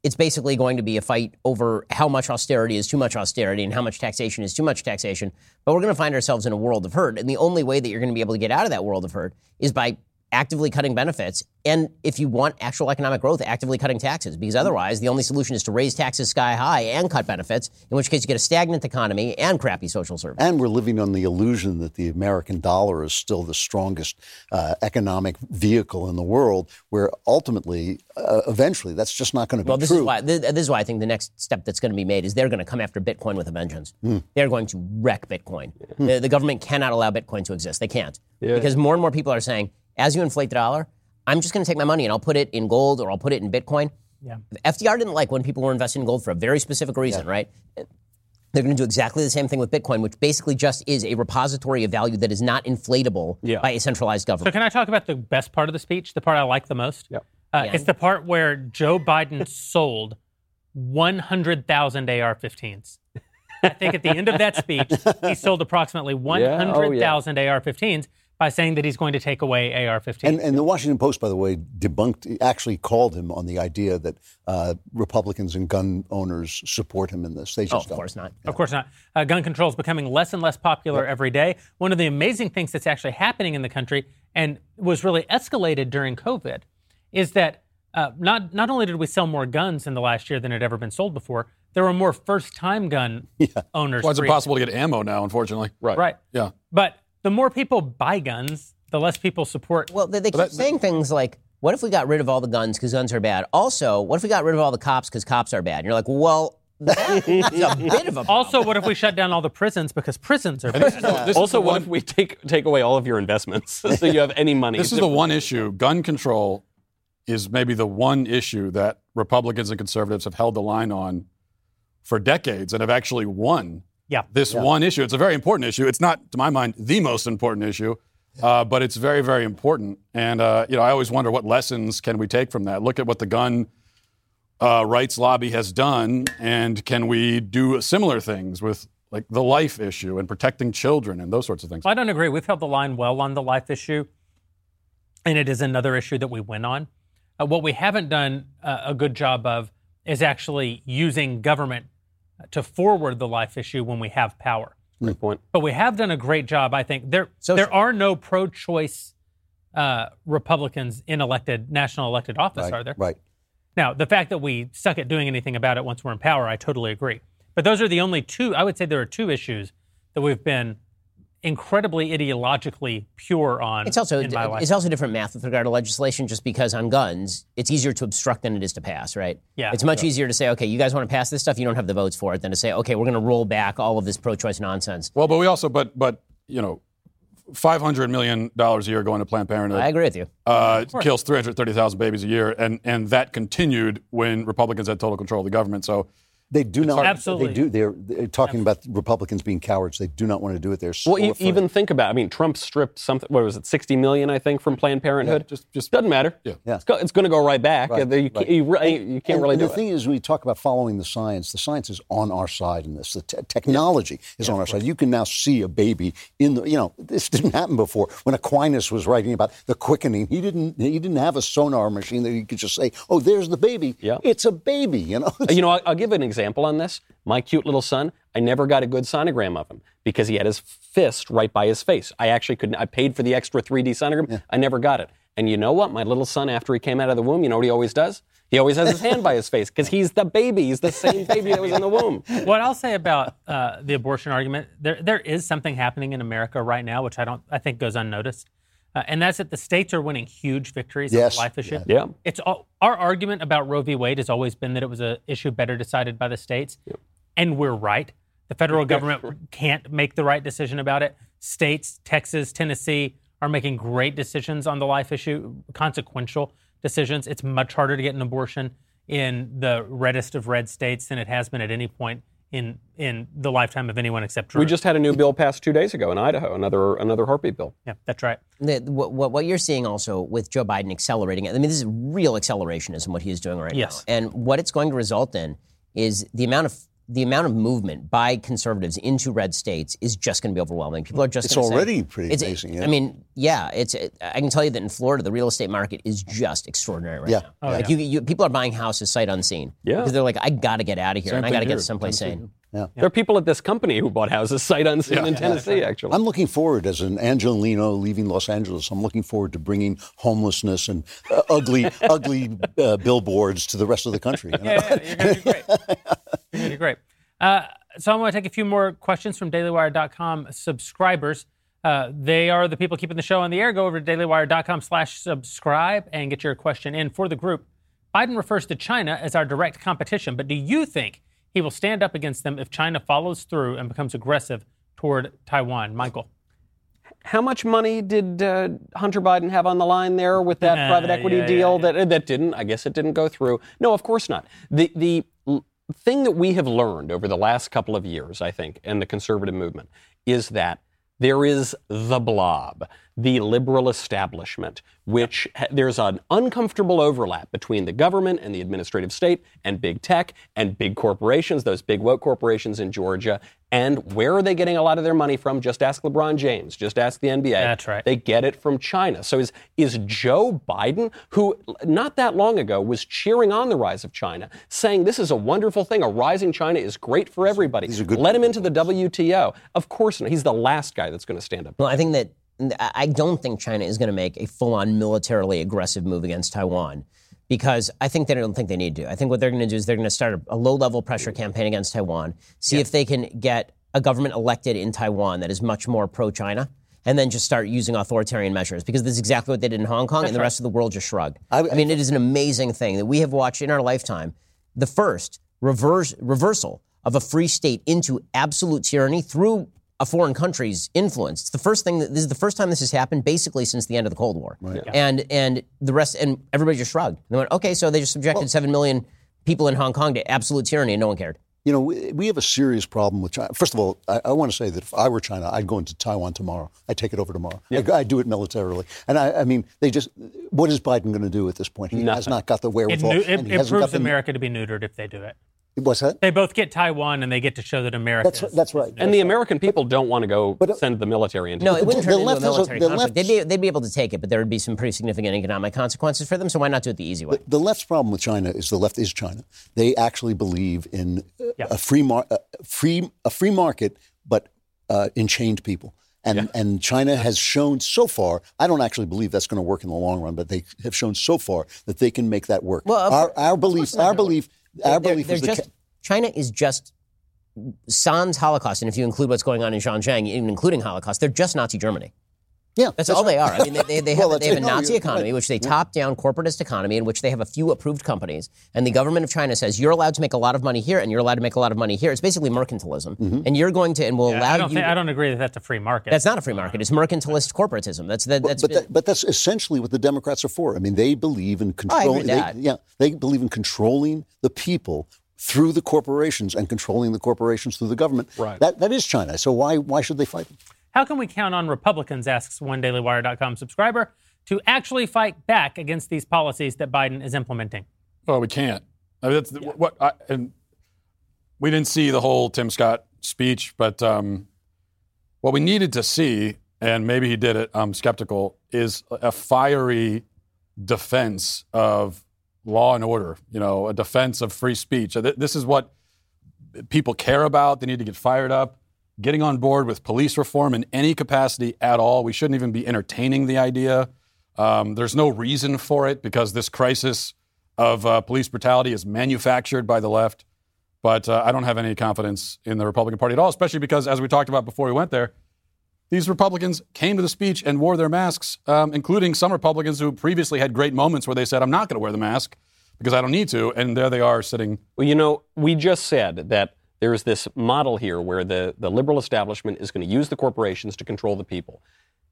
it's basically going to be a fight over how much austerity is too much austerity and how much taxation is too much taxation. But we're going to find ourselves in a world of hurt. And the only way that you're going to be able to get out of that world of hurt is by actively cutting benefits. And if you want actual economic growth, actively cutting taxes. Because otherwise, the only solution is to raise taxes sky high and cut benefits, in which case you get a stagnant economy and crappy social service. And we're living on the illusion that the American dollar is still the strongest uh, economic vehicle in the world, where ultimately, uh, eventually, that's just not going to be Well, this true. is why th- this is why I think the next step that's going to be made is they're going to come after Bitcoin with a vengeance. They're going to wreck Bitcoin. The, the government cannot allow Bitcoin to exist. They can't because more and more people are saying, as you inflate the dollar, I'm just going to take my money and I'll put it in gold or I'll put it in Bitcoin. Yeah. FDR didn't like when people were investing in gold for a very specific reason, right? They're going to do exactly the same thing with Bitcoin, which basically just is a repository of value that is not inflatable Yeah. by a centralized government. So can I talk about the best part of the speech, the part I like the most? Yep. Uh, Yeah. It's the part where Joe Biden sold 100,000 AR-15s. I think at the end of that speech, he sold approximately oh, yeah. 100,000 AR-15s by saying that he's going to take away AR-15s. And, and the Washington Post, by the way, debunked, actually called him on the idea that uh, Republicans and gun owners support him in this. They just Oh, of don't. course not. Of course not. Uh, gun control is becoming less and less popular every day. One of the amazing things that's actually happening in the country and was really escalated during COVID is that uh, not not only did we sell more guns in the last year than had ever been sold before, there were more first-time gun owners. Why is it free- possible to get ammo now? Unfortunately, Right. Right. Yeah. But the more people buy guns, the less people support. Well, they, they keep that- saying things like, "What if we got rid of all the guns because guns are bad?" Also, what if we got rid of all the cops because cops are bad? And you're like, "Well, that's a bit of a also, what if we shut down all the prisons because prisons are bad? This is Also, what one- if we take take away all of your investments so you have any money? This is the one issue. Gun control is maybe the one issue that Republicans and conservatives have held the line on for decades and have actually won Yeah. this one issue. It's a very important issue. It's not, to my mind, the most important issue, uh, but it's very, very important. And uh, you know, I always wonder what lessons can we take from that. Look at what the gun uh, rights lobby has done, and can we do similar things with like the life issue and protecting children and those sorts of things? Well, I don't agree. We've held the line well on the life issue, and it is another issue that we win on. Uh, what we haven't done uh, a good job of is actually using government to forward the life issue when we have power. Great point. But we have done a great job, I think. There, Social. there are no pro-choice uh, Republicans in elected national elected office, Right, are there? Right. Now, the fact that we suck at doing anything about it once we're in power, I totally agree. But those are the only two, I would say there are two issues that we've been incredibly ideologically pure on It's also in my life. it's also different math with regard to legislation, just because on guns it's easier to obstruct than it is to pass, right? Yeah. It's much easier to say, okay, you guys want to pass this stuff, you don't have the votes for it, than to say, okay, we're going to roll back all of this pro-choice nonsense. Well, but we also, but but you know, five hundred million dollars a year going to Planned Parenthood. I agree with you. uh, kills 330,000 babies a year, and and that continued when Republicans had total control of the government. So They do not. Absolutely. They do. They're, they're talking about Republicans being cowards. They do not want to do it. They're so Well, e- even think about. I mean, Trump stripped something. What was it? Sixty million, I think, from Planned Parenthood. just- just- doesn't matter. Yeah. Yeah. It's, go, it's going to go right back. Right, you, right. can't, you, you can't And- really and do the it. thing is, when we talk about following the science, the science is on our side in this. The te- technology is on our side. You can now see a baby in the. You know, this didn't happen before. When Aquinas was writing about the quickening, he didn't. He didn't have a sonar machine that you could just say, "Oh, there's the baby." Yeah. It's a baby. You know. You know, I'll, I'll give an example on this. My cute little son, I never got a good sonogram of him because he had his fist right by his face. I actually couldn't, I paid for the extra 3D sonogram. I never got it. And you know what? My little son, after he came out of the womb, you know what he always does? He always has his hand by his face because he's the baby. He's the same baby that was in the womb. What I'll say about uh, the abortion argument, there there is something happening in America right now, which I don't I think goes unnoticed, uh, and that's that the states are winning huge victories on Yes, the life issue. Yeah. It's all, our argument about Roe v. Wade has always been that it was an issue better decided by the states, and we're right. The federal government can't make the right decision about it. States, Texas, Tennessee, are making great decisions on the life issue, consequential decisions. It's much harder to get an abortion in the reddest of red states than it has been at any point in in the lifetime of anyone except Drew. We just had a new bill passed two days ago in Idaho, another another heartbeat bill. yeah, that's right. The, what, what what you're seeing also with Joe Biden accelerating I mean, this is real accelerationism what he is doing right Yes. now. And what it's going to result in is the amount of the amount of movement by conservatives into red states is just going to be overwhelming. People are just It's gonna say- already pretty it's- amazing, yeah. I mean, yeah, it's. I can tell you that in Florida, the real estate market is just extraordinary right Yeah. now. Oh, like You, you, people are buying houses sight unseen. Yeah. because they're like, I got to get out of here, Same and I got to here, get someplace Tennessee. sane. There are people at this company who bought houses sight unseen in Tennessee, actually. I'm looking forward as an Angeleno leaving Los Angeles. I'm looking forward to bringing homelessness and uh, ugly, ugly uh, billboards to the rest of the country. you know? Yeah, yeah, you're going to do great. You're going to do great. Uh, so I'm going to take a few more questions from DailyWire.com subscribers. Uh, they are the people keeping the show on the air. Go over to DailyWire.com slash subscribe and get your question in for the group. Biden refers to China as our direct competition, but do you think he will stand up against them if China follows through and becomes aggressive toward Taiwan? Michael. How much money did uh, Hunter Biden have on the line there with that Uh, private equity yeah, deal yeah, that that didn't? I guess it didn't go through. No, of course not. The the thing that we have learned over the last couple of years, I think, in the conservative movement, is that there is the blob, the liberal establishment, which ha- there's an uncomfortable overlap between the government and the administrative state and big tech and big corporations, those big woke corporations in Georgia. And where are they getting a lot of their money from? Just ask LeBron James. Just ask the NBA. That's right. They get it from China. So is is Joe Biden, who not that long ago was cheering on the rise of China, saying this is a wonderful thing, a rising China is great for everybody. These are good Let him into the WTO. Of course not. He's the last guy that's going to stand up. Well, I think that I I don't think China is going to make a full-on militarily aggressive move against Taiwan because I think they don't think they need to. I think what they're going to do is they're going to start a, a low-level pressure campaign against Taiwan, see if they can get a government elected in Taiwan that is much more pro-China. And then just start using authoritarian measures because this is exactly what they did in Hong Kong, and the rest of the world just shrugged. I, mean, it is an amazing thing that we have watched in our lifetime. The first reverse, reversal of a free state into absolute tyranny through a foreign country's influence. It's the first thing that this is the first time this has happened basically since the end of the Cold War. And and the rest and everybody just shrugged. They went, okay, so they just subjected seven million people in Hong Kong to absolute tyranny and no one cared. You know, we, we have a serious problem with China. First of all, I, I want to say that if I were China, I'd go into Taiwan tomorrow. I'd take it over tomorrow. I, I'd do it militarily. And I, I mean, they just, what is Biden going to do at this point? He has not got the It, wherewithal. nu- and it, he it hasn't got proves the- America to be neutered if they do it. What's that? They both get Taiwan and they get to show that America That's, is- that's right. And the American people don't want to go But, uh, send the military into No, it. it wouldn't the turn into a left has a- military the conflict. left- They'd be, they'd be able to take it, but there would be some pretty significant economic consequences for them. So why not do it the easy way? The left's problem with China is the left is China. They actually believe in uh, Yeah. a free mar- a free a free market, but uh, in chained people. And and China has shown so far. I don't actually believe that's going to work in the long run, but they have shown so far that they can make that work. Well, our course- our belief, our belief, our They're- belief they're is just, ca- China is just sans Holocaust, and if you include what's going on in Xinjiang, even including Holocaust, they're just Nazi Germany. Yeah, That's, all they are. I mean, they, they, they have, Well, they have a that's- no, Nazi economy, right. which they top down corporatist economy, in which they have a few approved companies. And the government of China says you're allowed to make a lot of money here, and you're allowed to make a lot of money here. It's basically mercantilism, Mm-hmm. and you're going to and will Yeah, allow I don't you. think, I don't agree that that's a free market. that's not a free market. It's mercantilist corporatism. That's that, that's but, that, but that's essentially what the Democrats are for. I mean, they believe in Oh, I agree controlling. with they, that. yeah, they believe in controlling the people through the corporations and controlling the corporations through the government. Right. That, that is China. So why, why should they fight them? How can we count on Republicans, asks one DailyWire.com subscriber, to actually fight back against these policies that Biden is implementing? Well, we can't. I mean, that's the- what. I, and we didn't see the whole Tim Scott speech, but um, what we needed to see, and maybe he did it. I'm skeptical. Is a fiery defense of law and order. You know, a defense of free speech. This is what people care about. They need to get fired up. Getting on board with police reform in any capacity at all. We shouldn't even be entertaining the idea. Um, there's no reason for it because this crisis of uh, police brutality is manufactured by the left. But uh, I don't have any confidence in the Republican Party at all, especially because, as we talked about before we went there, these Republicans came to the speech and wore their masks, um, including some Republicans who previously had great moments where they said, I'm not going to wear the mask because I don't need to. And there they are sitting. Well, you know, we just said that there's this model here where the, the liberal establishment is going to use the corporations to control the people.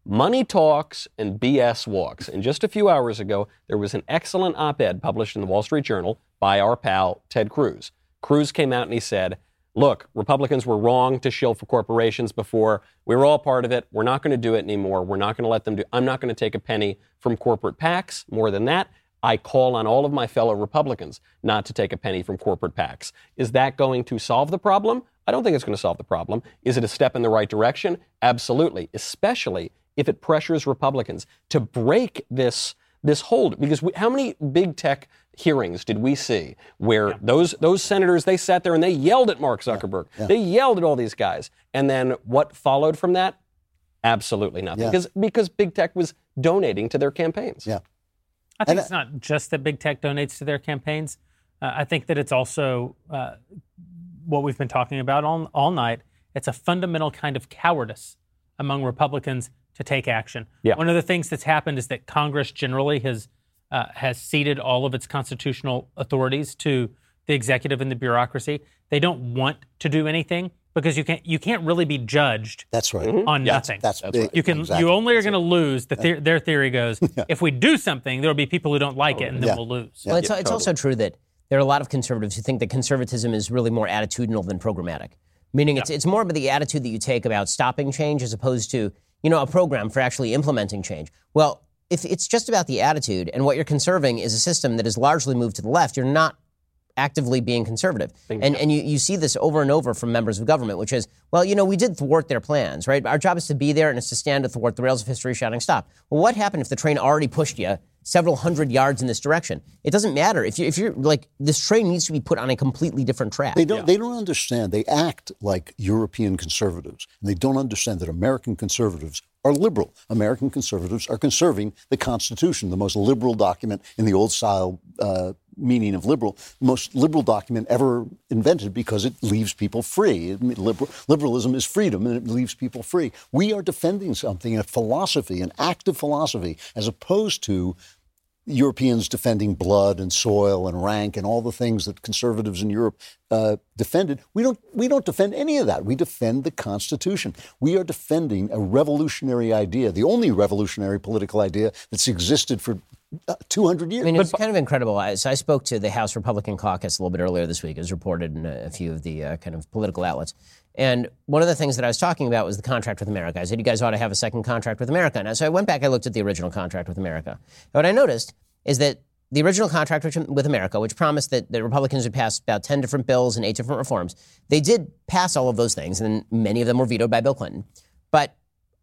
Money talks and BS walks. And just a few hours ago, there was an excellent op ed published in the Wall Street Journal by our pal, Ted Cruz. Cruz came out and he said, Look, Republicans were wrong to shill for corporations before. We were all part of it. We're not going to do it anymore. We're not going to let them do I'm not going to take a penny from corporate PACs. More than that, I call on all of my fellow Republicans not to take a penny from corporate PACs. Is that going to solve the problem? I don't think it's going to solve the problem. Is it a step in the right direction? Absolutely, especially if it pressures Republicans to break this this hold. Because we, how many big tech hearings did we see where those those senators they sat there and they yelled at Mark Zuckerberg, they yelled at all these guys, and then what followed from that? Absolutely nothing. Yeah. Because because big tech was donating to their campaigns. Yeah. I think And, it's not just that big tech donates to their campaigns. Uh, I think that it's also uh, what we've been talking about all, all night. It's a fundamental kind of cowardice among Republicans to take action. Yeah. One of the things that's happened is that Congress generally has uh, has ceded all of its constitutional authorities to the executive and the bureaucracy. They don't want to do anything because you can't you can't really be judged That's right. Mm-hmm. on nothing. That's, big. You can. Exactly. You only are going to lose. The the- their theory goes: if we do something, there will be people who don't like it, and then Yeah. we'll lose. Well, it's, it's also true that there are a lot of conservatives who think that conservatism is really more attitudinal than programmatic. Meaning, it's it's more about the attitude that you take about stopping change as opposed to you know a program for actually implementing change. Well, if it's just about the attitude and what you're conserving is a system that is largely moved to the left, you're not actively being conservative. And, and you, you see this over and over from members of government, which is, well, you know, we did thwart their plans, right? Our job is to be there and it's to stand to thwart the rails of history shouting stop. Well, what happened if the train already pushed you several hundred yards in this direction? It doesn't matter. If, you, if you're like, this train needs to be put on a completely different track. They don't. They don't understand. They act like European conservatives, and they don't understand that American conservatives are liberal. American conservatives are conserving the Constitution, the most liberal document in the old style uh, meaning of liberal, most liberal document ever invented because it leaves people free. Liberalism is freedom, and it leaves people free. We are defending something, a philosophy, an active philosophy, as opposed to Europeans defending blood and soil and rank and all the things that conservatives in Europe uh, defended. We don't. We don't defend any of that. We defend the Constitution. We are defending a revolutionary idea, the only revolutionary political idea that's existed for 200 years. I mean, it's kind of incredible. I, so I spoke to the House Republican caucus a little bit earlier this week. It was reported in a, a few of the uh, kind of political outlets. And one of the things that I was talking about was the contract with America. I said, you guys ought to have a second contract with America. And so I went back, I looked at the original contract with America. And what I noticed is that the original contract with America, which promised that the Republicans would pass about 10 different bills and eight different reforms, they did pass all of those things, and many of them were vetoed by Bill Clinton. But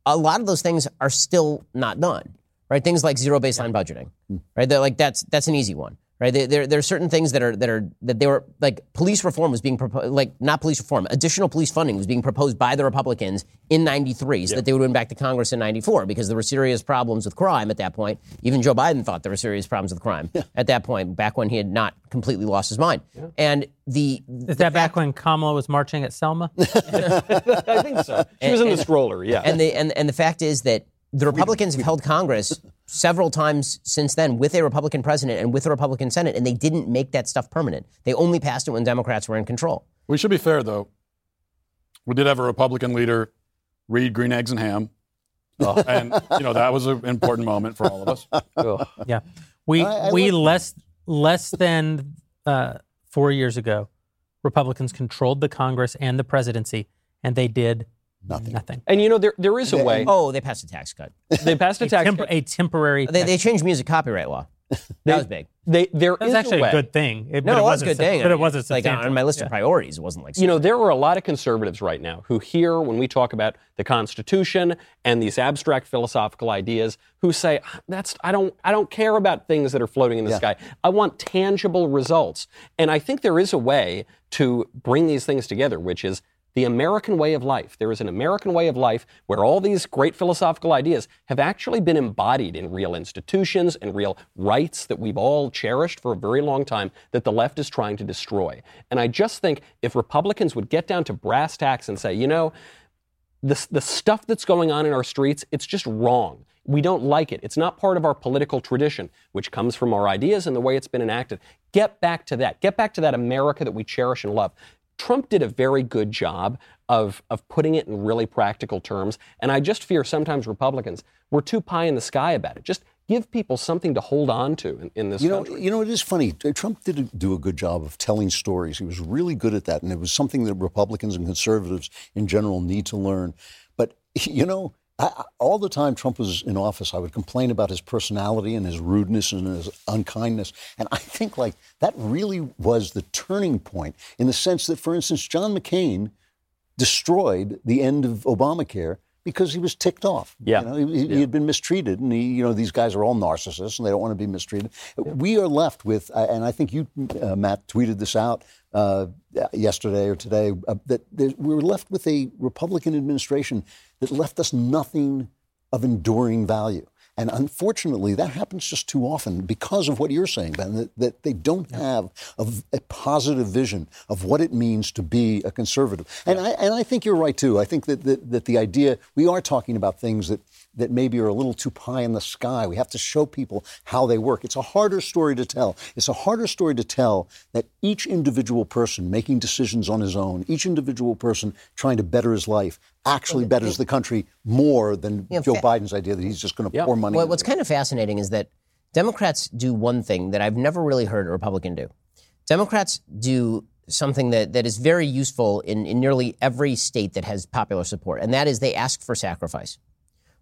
a lot of those things are still not done, right? Things like zero baseline budgeting, hmm. right? They're like that's that's an easy one, right? There, there, there are certain things that are that are that they were like police reform was being proposed, like not police reform, additional police funding was being proposed by the Republicans in '93, so that they would win back to Congress in '94 because there were serious problems with crime at that point. Even Joe Biden thought there were serious problems with crime at that point, back when he had not completely lost his mind. And the Is that back when Kamala was marching at Selma? I think so. She was in the stroller, yeah. and the and, and the fact is that the Republicans have held Congress several times since then with a Republican president and with a Republican Senate, and they didn't make that stuff permanent. They only passed it when Democrats were in control. We should be fair, though. We did have a Republican leader read Green Eggs and Ham. and, you know, that was an important moment for all of us. yeah, we I- I we like- less less than uh, four years ago Republicans controlled the Congress and the presidency, and they did Nothing. nothing. And you know, there, there is a way. Oh, they passed a tax cut. They passed a A, tax temp- cut. a temporary. They, they changed music copyright law. That was big. They, there that was is actually a way. a good thing. It, No, but it was a good thing. But it wasn't like on my list of Yeah. priorities. It wasn't like You know, there are a lot of conservatives right now who hear when we talk about the Constitution and these abstract philosophical ideas who say, "Ah, "That's I don't I don't care about things that are floating in the sky. I want tangible results." And I think there is a way to bring these things together, which is the American way of life. There is an American way of life where all these great philosophical ideas have actually been embodied in real institutions and real rights that we've all cherished for a very long time that the left is trying to destroy. And I just think if Republicans would get down to brass tacks and say, you know, the, the stuff that's going on in our streets, it's just wrong. We don't like it. It's not part of our political tradition, which comes from our ideas and the way it's been enacted. Get back to that. Get back to that America that we cherish and love. Trump did a very good job of, of putting it in really practical terms. And I just fear sometimes Republicans, we're too pie in the sky about it. Just give people something to hold on to in, in this You know, country. you know, it is funny. Trump did do a good job of telling stories. He was really good at that, and it was something that Republicans and conservatives in general need to learn. But you know, I, all the time Trump was in office, I would complain about his personality and his rudeness and his unkindness, and I think like that really was the turning point in the sense that, for instance, John McCain destroyed the end of Obamacare because he was ticked off. Yeah. You know, he, he had been mistreated, and he, you know, these guys are all narcissists, and they don't want to be mistreated. We are left with, uh, and I think you, uh, Matt, tweeted this out uh, yesterday or today, uh, that we were left with a Republican administration that left us nothing of enduring value. And unfortunately, that happens just too often because of what you're saying, Ben, that, that they don't have a, a positive vision of what it means to be a conservative. And, I, and I think you're right, too. I think that, that, that the idea, we are talking about things that, that maybe are a little too pie in the sky. We have to show people how they work. It's a harder story to tell. It's a harder story to tell that each individual person making decisions on his own, each individual person trying to better his life, actually betters the country more than Yeah, Joe fa- Biden's idea that he's just going to Yeah. pour money. Well, what's it. kind of fascinating is that Democrats do one thing that I've never really heard a Republican do. Democrats do something that, that is very useful in, in nearly every state that has popular support, and that is they ask for sacrifice.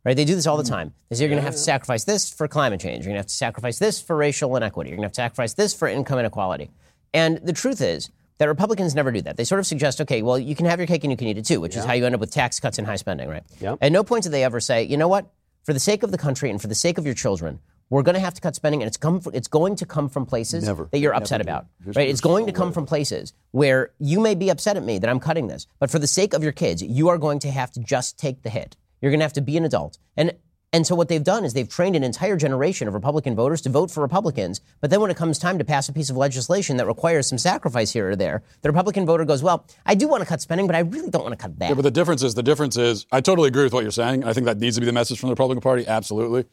Right? They do this all the mm. time. They say you're going to have to sacrifice this for climate change. You're going to have to sacrifice this for racial inequity. You're going to have to sacrifice this for income inequality. And the truth is that Republicans never do that. They sort of suggest, okay, well, you can have your cake and you can eat it too, which is how you end up with tax cuts and high spending, right? Yep. At no point do they ever say, you know what? For the sake of the country and for the sake of your children, we're going to have to cut spending, and it's come. From, it's going to come from places Never. that you're upset about, Just- right? It's going so to come right. from places where you may be upset at me that I'm cutting this, but for the sake of your kids, you are going to have to just take the hit. You're going to have to be an adult, and and so what they've done is they've trained an entire generation of Republican voters to vote for Republicans. But then when it comes time to pass a piece of legislation that requires some sacrifice here or there, the Republican voter goes, "Well, I do want to cut spending, but I really don't want to cut that." Yeah, but the difference is the difference is I totally agree with what you're saying. I think that needs to be the message from the Republican Party, absolutely.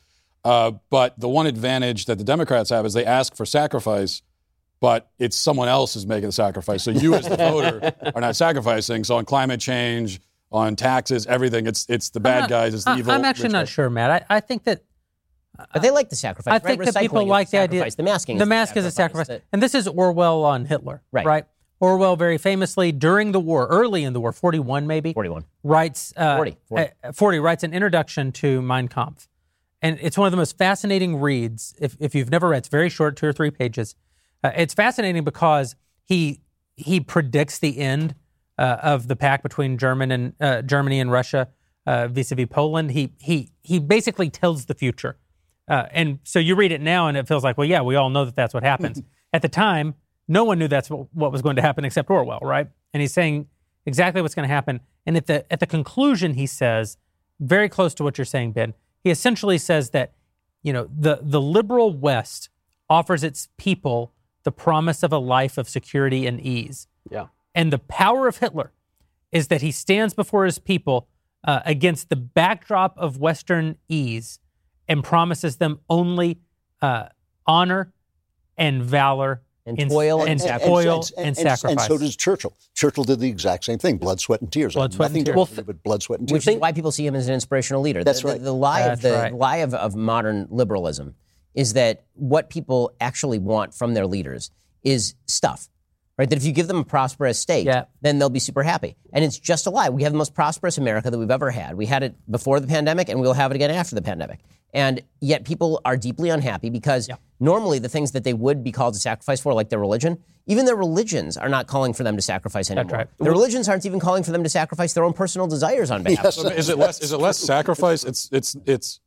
Uh, but the one advantage that the Democrats have is they ask for sacrifice, but it's someone else is making the sacrifice. So you, as the voter, are not sacrificing. So on climate change, on taxes, everything, it's it's the bad not- guys, it's the I- evil. I'm actually not guys. sure, Matt. I, I think that But they like the sacrifice. I right? think that people like the sacrifice. idea. The masking. The is mask is a sacrifice, That- and this is Orwell on Hitler, Right. Orwell very famously during the war, early in the war, 41 maybe, 41. writes uh, 40, 40. uh, 40 writes an introduction to Mein Kampf, and it's one of the most fascinating reads. If if you've never read, it's very short, two or three pages. Uh, it's fascinating because he he predicts the end uh, of the pact between German and uh, Germany and Russia uh, vis-a-vis Poland. He he he basically tells the future, uh, and so you read it now and it feels like, well, yeah, we all know that that's what happens. At the time, no one knew that's what, what was going to happen except Orwell, right? And he's saying exactly what's going to happen. And at the at the conclusion, he says, very close to what you're saying, Ben. He essentially says that you know the the liberal West offers its people the promise of a life of security and ease. Yeah. And the power of Hitler is that he stands before his people uh, against the backdrop of Western ease and promises them only uh, honor and valor And in- toil and, and sacrifice. toil and, and, sacrifice. And so does Churchill. Churchill did the exact same thing: blood, sweat, and tears. Blood, sweat, and Nothing tears. different, but blood, sweat, and tears. which is why people see him as an inspirational leader. That's the, the- right. The, lie of the right. lie of, of modern liberalism is that what people actually want from their leaders is stuff. Right? That if you give them a prosperous state, Yeah. then they'll be super happy. And it's just a lie. We have the most prosperous America that we've ever had. We had it before the pandemic, and we'll have it again after the pandemic. And yet people are deeply unhappy because normally the things that they would be called to sacrifice for, like their religion, even their religions are not calling for them to sacrifice anymore. right. Their religions aren't even calling for them to sacrifice their own personal desires on behalf. Yes. is it less? Is it less sacrifice? It's it's it's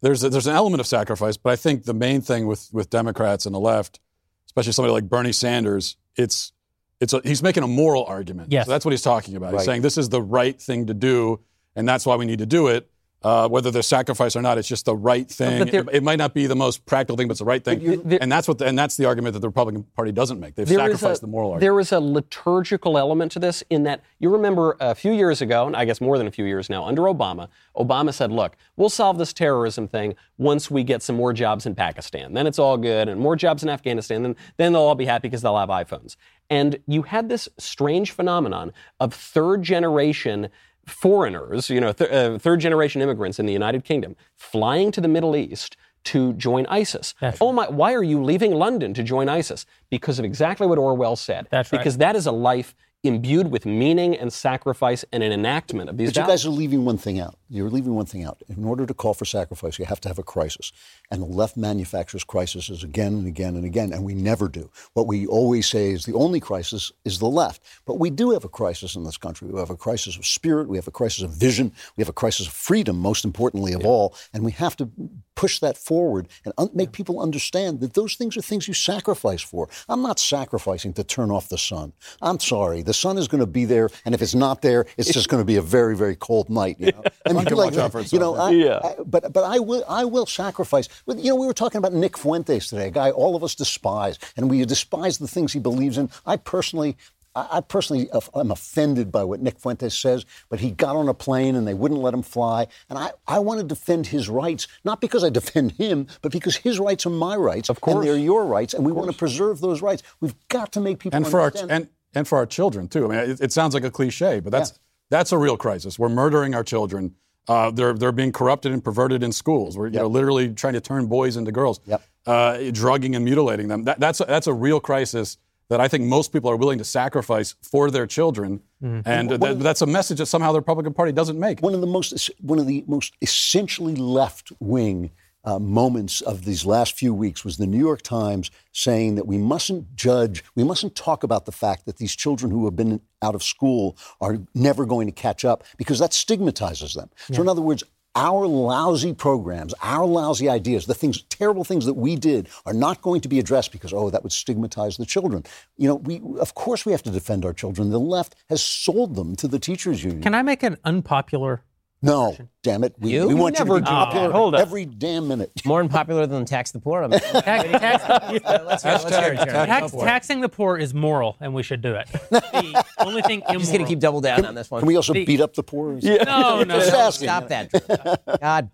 there's a, there's an element of sacrifice, but I think the main thing with with Democrats and the left, especially somebody like Bernie Sanders, it's it's a, he's making a moral argument. Yes. So that's what he's talking about. He's saying this is the right thing to do, and that's why we need to do it. Uh, whether there's sacrifice or not, it's just the right thing. It, it might not be the most practical thing, but it's the right thing. there- and that's what the, and that's the argument that the Republican Party doesn't make. They've sacrificed a- the moral argument. There is a liturgical element to this in that you remember a few years ago, and I guess more than a few years now, under Obama, Obama said, look, we'll solve this terrorism thing once we get some more jobs in Pakistan. Then it's all good, and more jobs in Afghanistan. Then, then they'll all be happy because they'll have iPhones. And you had this strange phenomenon of third generation foreigners, you know, th- uh, third generation immigrants in the United Kingdom flying to the Middle East to join ISIS. That's oh my, why are you leaving London to join ISIS? Because of exactly what Orwell said. That's right. Because that is a life imbued with meaning and sacrifice and an enactment of these But you guys are leaving one thing out. You're leaving one thing out. In order to call for sacrifice, you have to have a crisis. And the left manufactures crises again and again and again, and we never do. What we always say is the only crisis is the left. But we do have a crisis in this country. We have a crisis of spirit, we have a crisis of vision, we have a crisis of freedom, most importantly of all. And we have to push that forward and un- make people understand that those things are things you sacrifice for. I'm not sacrificing to turn off the sun. I'm sorry. The sun is going to be there, and if it's not there, it's just going to be a very, very cold night. You know, I mean, out for you know, I, yeah. I- but but I will I will sacrifice. But, You know, we were talking about Nick Fuentes today, a guy all of us despise, and we despise the things he believes in. I personally. I personally am offended by what Nick Fuentes says, but he got on a plane and they wouldn't let him fly. And I, I want to defend his rights, not because I defend him, but because his rights are my rights. Of course. And they're your rights, and we want to preserve those rights. We've got to make people and for our and and for our children too. I mean, it, it sounds like a cliche, but that's that's a real crisis. We're murdering our children. Uh, they're they're being corrupted and perverted in schools. We're you know, literally trying to turn boys into girls, Yep. uh, drugging and mutilating them. That, that's a, that's a real crisis that I think most people are willing to sacrifice for their children, and that, that's a message that somehow the Republican Party doesn't make. one of the most one of the most essentially left wing uh, moments of these last few weeks was the New York Times saying that we mustn't judge, we mustn't talk about the fact that these children who have been out of school are never going to catch up because that stigmatizes them. So, in other words, our lousy programs, our lousy ideas, the things, terrible things that we did are not going to be addressed because, oh, that would stigmatize the children. You know, we, of course we have to defend our children. The left has sold them to the teachers union. Can I make an unpopular? No, damn it. We, You? we want you to be popular that. Ah, hold up. every damn minute. More unpopular than tax the poor. I'm, Tax, tax, let's hear, let's hear it, tax, Go for it. taxing the poor is moral, and we should do it. The only thing immoral. I'm just going to keep double down on this one. Can we also The- beat up the poor? No, no, Just no. asking. Stop that. God.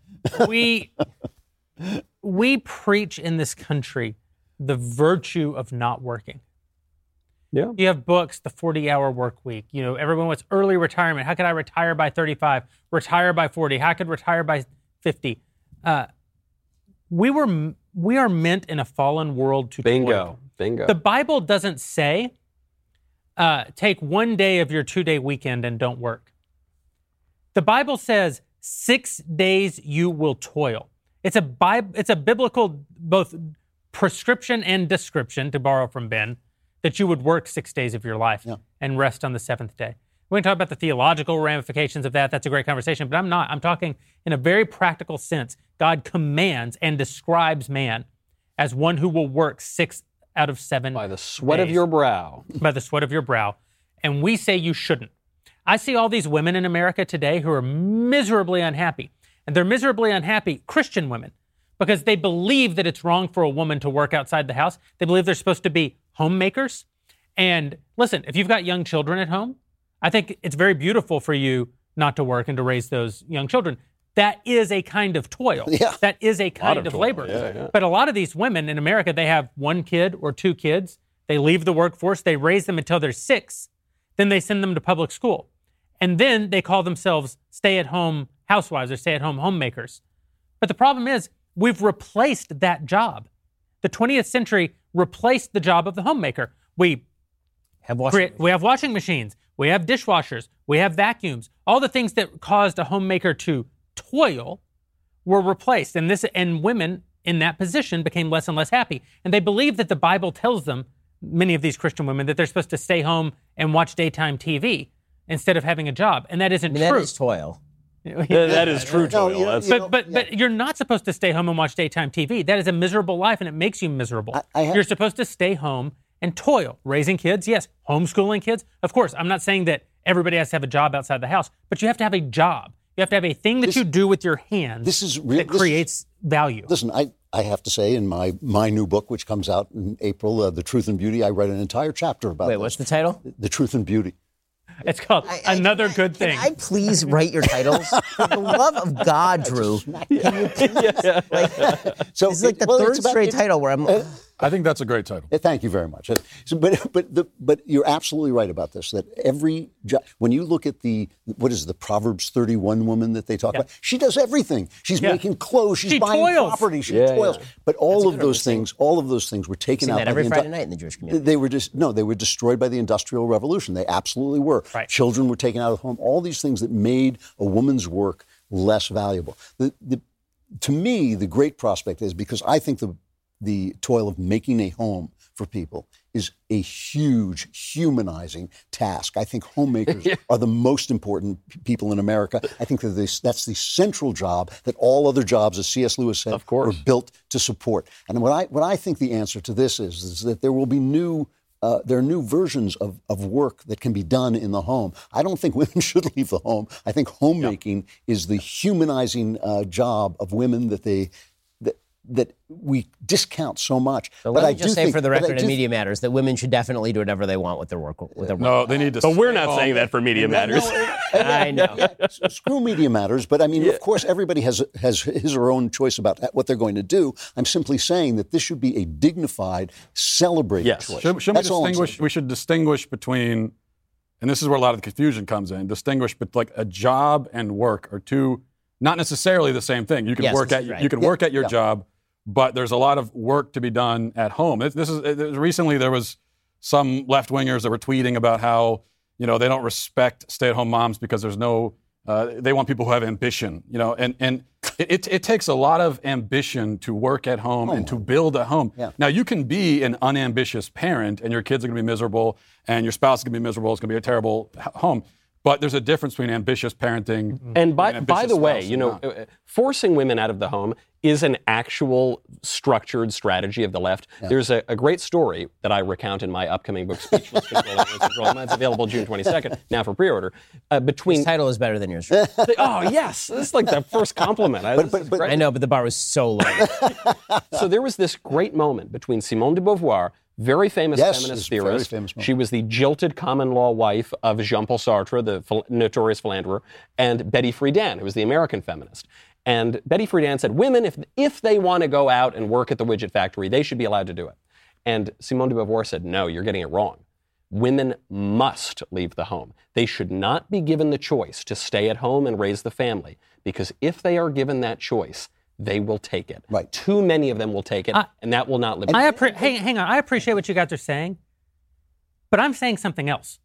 we we preach in this country the virtue of not working. Yeah. You have books, the 40-hour work week. You know, everyone wants early retirement. How could I retire by 35? Retire by 40? How could retire by 50? Uh, we were we are meant in a fallen world to Bingo. toil. Bingo. The Bible doesn't say uh, take one day of your two-day weekend and don't work. The Bible says six days you will toil. It's a Bib- it's a biblical both prescription and description, to borrow from Ben, that you would work six days of your life and rest on the seventh day. We can talk about the theological ramifications of that. That's a great conversation, but I'm not. I'm talking in a very practical sense. God commands and describes man as one who will work six out of seven By the sweat of your brow. by the sweat of your brow. And we say you shouldn't. I see all these women in America today who are miserably unhappy. And they're miserably unhappy, Christian women, because they believe that it's wrong for a woman to work outside the house. They believe they're supposed to be homemakers. And listen, if you've got young children at home, I think it's very beautiful for you not to work and to raise those young children. That is a kind of toil. Yeah. That is a kind of of, labor. yeah, yeah. But a lot of these women in America, they have one kid or two kids. They leave the workforce, they raise them until they're six, then they send them to public school. And then they call themselves stay at home housewives or stay at home homemakers. But the problem is, we've replaced that job. The 20th century replaced the job of the homemaker. We Have washing we have washing machines, we have dishwashers, we have vacuums. All the things that caused a homemaker to toil were replaced, and this and women in that position became less and less happy. And they believe that the Bible tells them, many of these Christian women, that they're supposed to stay home and watch daytime TV instead of having a job, and that isn't I mean, true. is toil. That- that is true, No, Toil. you know- That's- you But but but you're not supposed to stay home and watch daytime TV. That is a miserable life, and it makes you miserable. I- I have- you're supposed to stay home and toil, raising kids. Yes, homeschooling kids. Of course, I'm not saying that everybody has to have a job outside the house, but you have to have a job. You have to have a thing that This- you do with your hands this is real- that this is- creates value. Listen, I, I have to say, in my, my new book, which comes out in April, uh, The Truth and Beauty, I write an entire chapter about Wait, this. what's the title? The Truth and Beauty. It's called another good thing. Can I please write your titles? For the love of God, Drew. Can you please? Like, So this is like the well, third about- straight it- title where I'm. Uh, I think that's a great title. Thank you very much. Uh, So, but but the, but you're absolutely right about this. That every job, when you look at the what is it, the Proverbs 31 woman that they talk about, she does everything. She's Yeah. making clothes. She's She buying toils. property. She Yeah, toils. yeah. But all of those things, all of those things were taken out that by every the Friday indu- night in the Jewish community. They were just no, they were destroyed by the Industrial Revolution. They absolutely were. Right. Children were taken out of the home. All these things that made a woman's work less valuable. The, the, to me, the great prospect is because I think the the toil of making a home for people is a huge humanizing task. I think homemakers are the most important p- people in America. I think that this, that's the central job that all other jobs, as C.S. Lewis said, Of course. were built to support. And what I what I think the answer to this is is that there will be new. Uh, there are new versions of, of work that can be done in the home. I don't think women should leave the home. I think homemaking is the humanizing uh, job of women that they that, that we discount so much. So but let I me just do say think, for the record in do- Media Matters that women should definitely do whatever they want with their work. With their work. No, they need to. But we're not home. saying that for Media Matters. I know. yeah, s- screw media matters, but I mean, of course, everybody has has his or her own choice about what they're going to do. I'm simply saying that this should be a dignified, celebrated Yes. choice. Should, should we That's all I'm distinguish? saying. We should distinguish between, and this is where a lot of the confusion comes in. Distinguish, but like a job and work are two, not necessarily the same thing. You can Yes, work at right. you can Yeah, work at your yeah. job, but there's a lot of work to be done at home. This, this is uh, recently there was some left wingers that were tweeting about how you know they don't respect stay at home moms because there's no. Uh, they want people who have ambition, you know, and and it, it, takes a lot of ambition to work at home and to build a home. Yeah. Now you can be an unambitious parent, and your kids are going to be miserable, and your spouse is going to be miserable. It's going to be a terrible home. But there's a difference between ambitious parenting And by, an by the way, you know, not. uh, forcing women out of the home is an actual structured strategy of the left. There's a, a great story that I recount in my upcoming book, Speechless Controlling Control. It's available June 22nd, now for pre-order. Uh, between His title is better than yours. oh yes, this is like the first compliment. I, this but- but- I know, but the bar was so low. so there was this great moment between Simone de Beauvoir, very famous Yes, feminist it's a very theorist. famous. She was the jilted common law wife of Jean-Paul Sartre, the phil- notorious philanderer, and Betty Friedan, who was the American feminist. And Betty Friedan said, women, if, if they want to go out and work at the widget factory, they should be allowed to do it. And Simone de Beauvoir said, no, you're getting it wrong. Women must leave the home. They should not be given the choice to stay at home and raise the family, because if they are given that choice, they will take it. Right. Too many of them will take it, I- and that will not live. I appre- hang, hang on. I appreciate what you guys are saying, but I'm saying something else.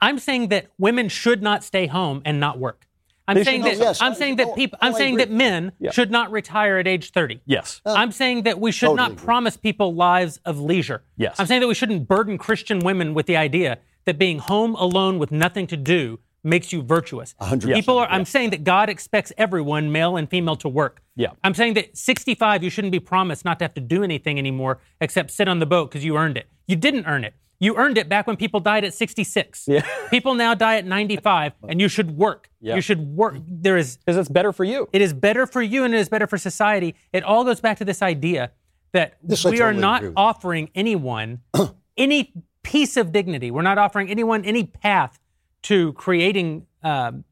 I'm saying that women should not stay home and not work. I'm They saying should- that Oh, yes. I'm saying that Oh, people oh, I'm I saying agree. that men Yeah. should not retire at age 30. yes. Uh, I'm saying that we should Totally not agree. promise people lives of leisure. Yes. I'm saying that we shouldn't burden Christian women with the idea that being home alone with nothing to do makes you virtuous. hundred People are I'm saying that God expects everyone, male and female, to work. Yeah. I'm saying that 65 you shouldn't be promised not to have to do anything anymore except sit on the boat because you earned it. You didn't earn it. You earned it back when people died at 66. Yeah. People now die at 95 and you should work. Yeah. You should work. There is Because it's better for you. it is better for you and it is better for society. It all goes back to this idea that This we are not offering anyone any piece of dignity. We're not offering anyone any path to creating um,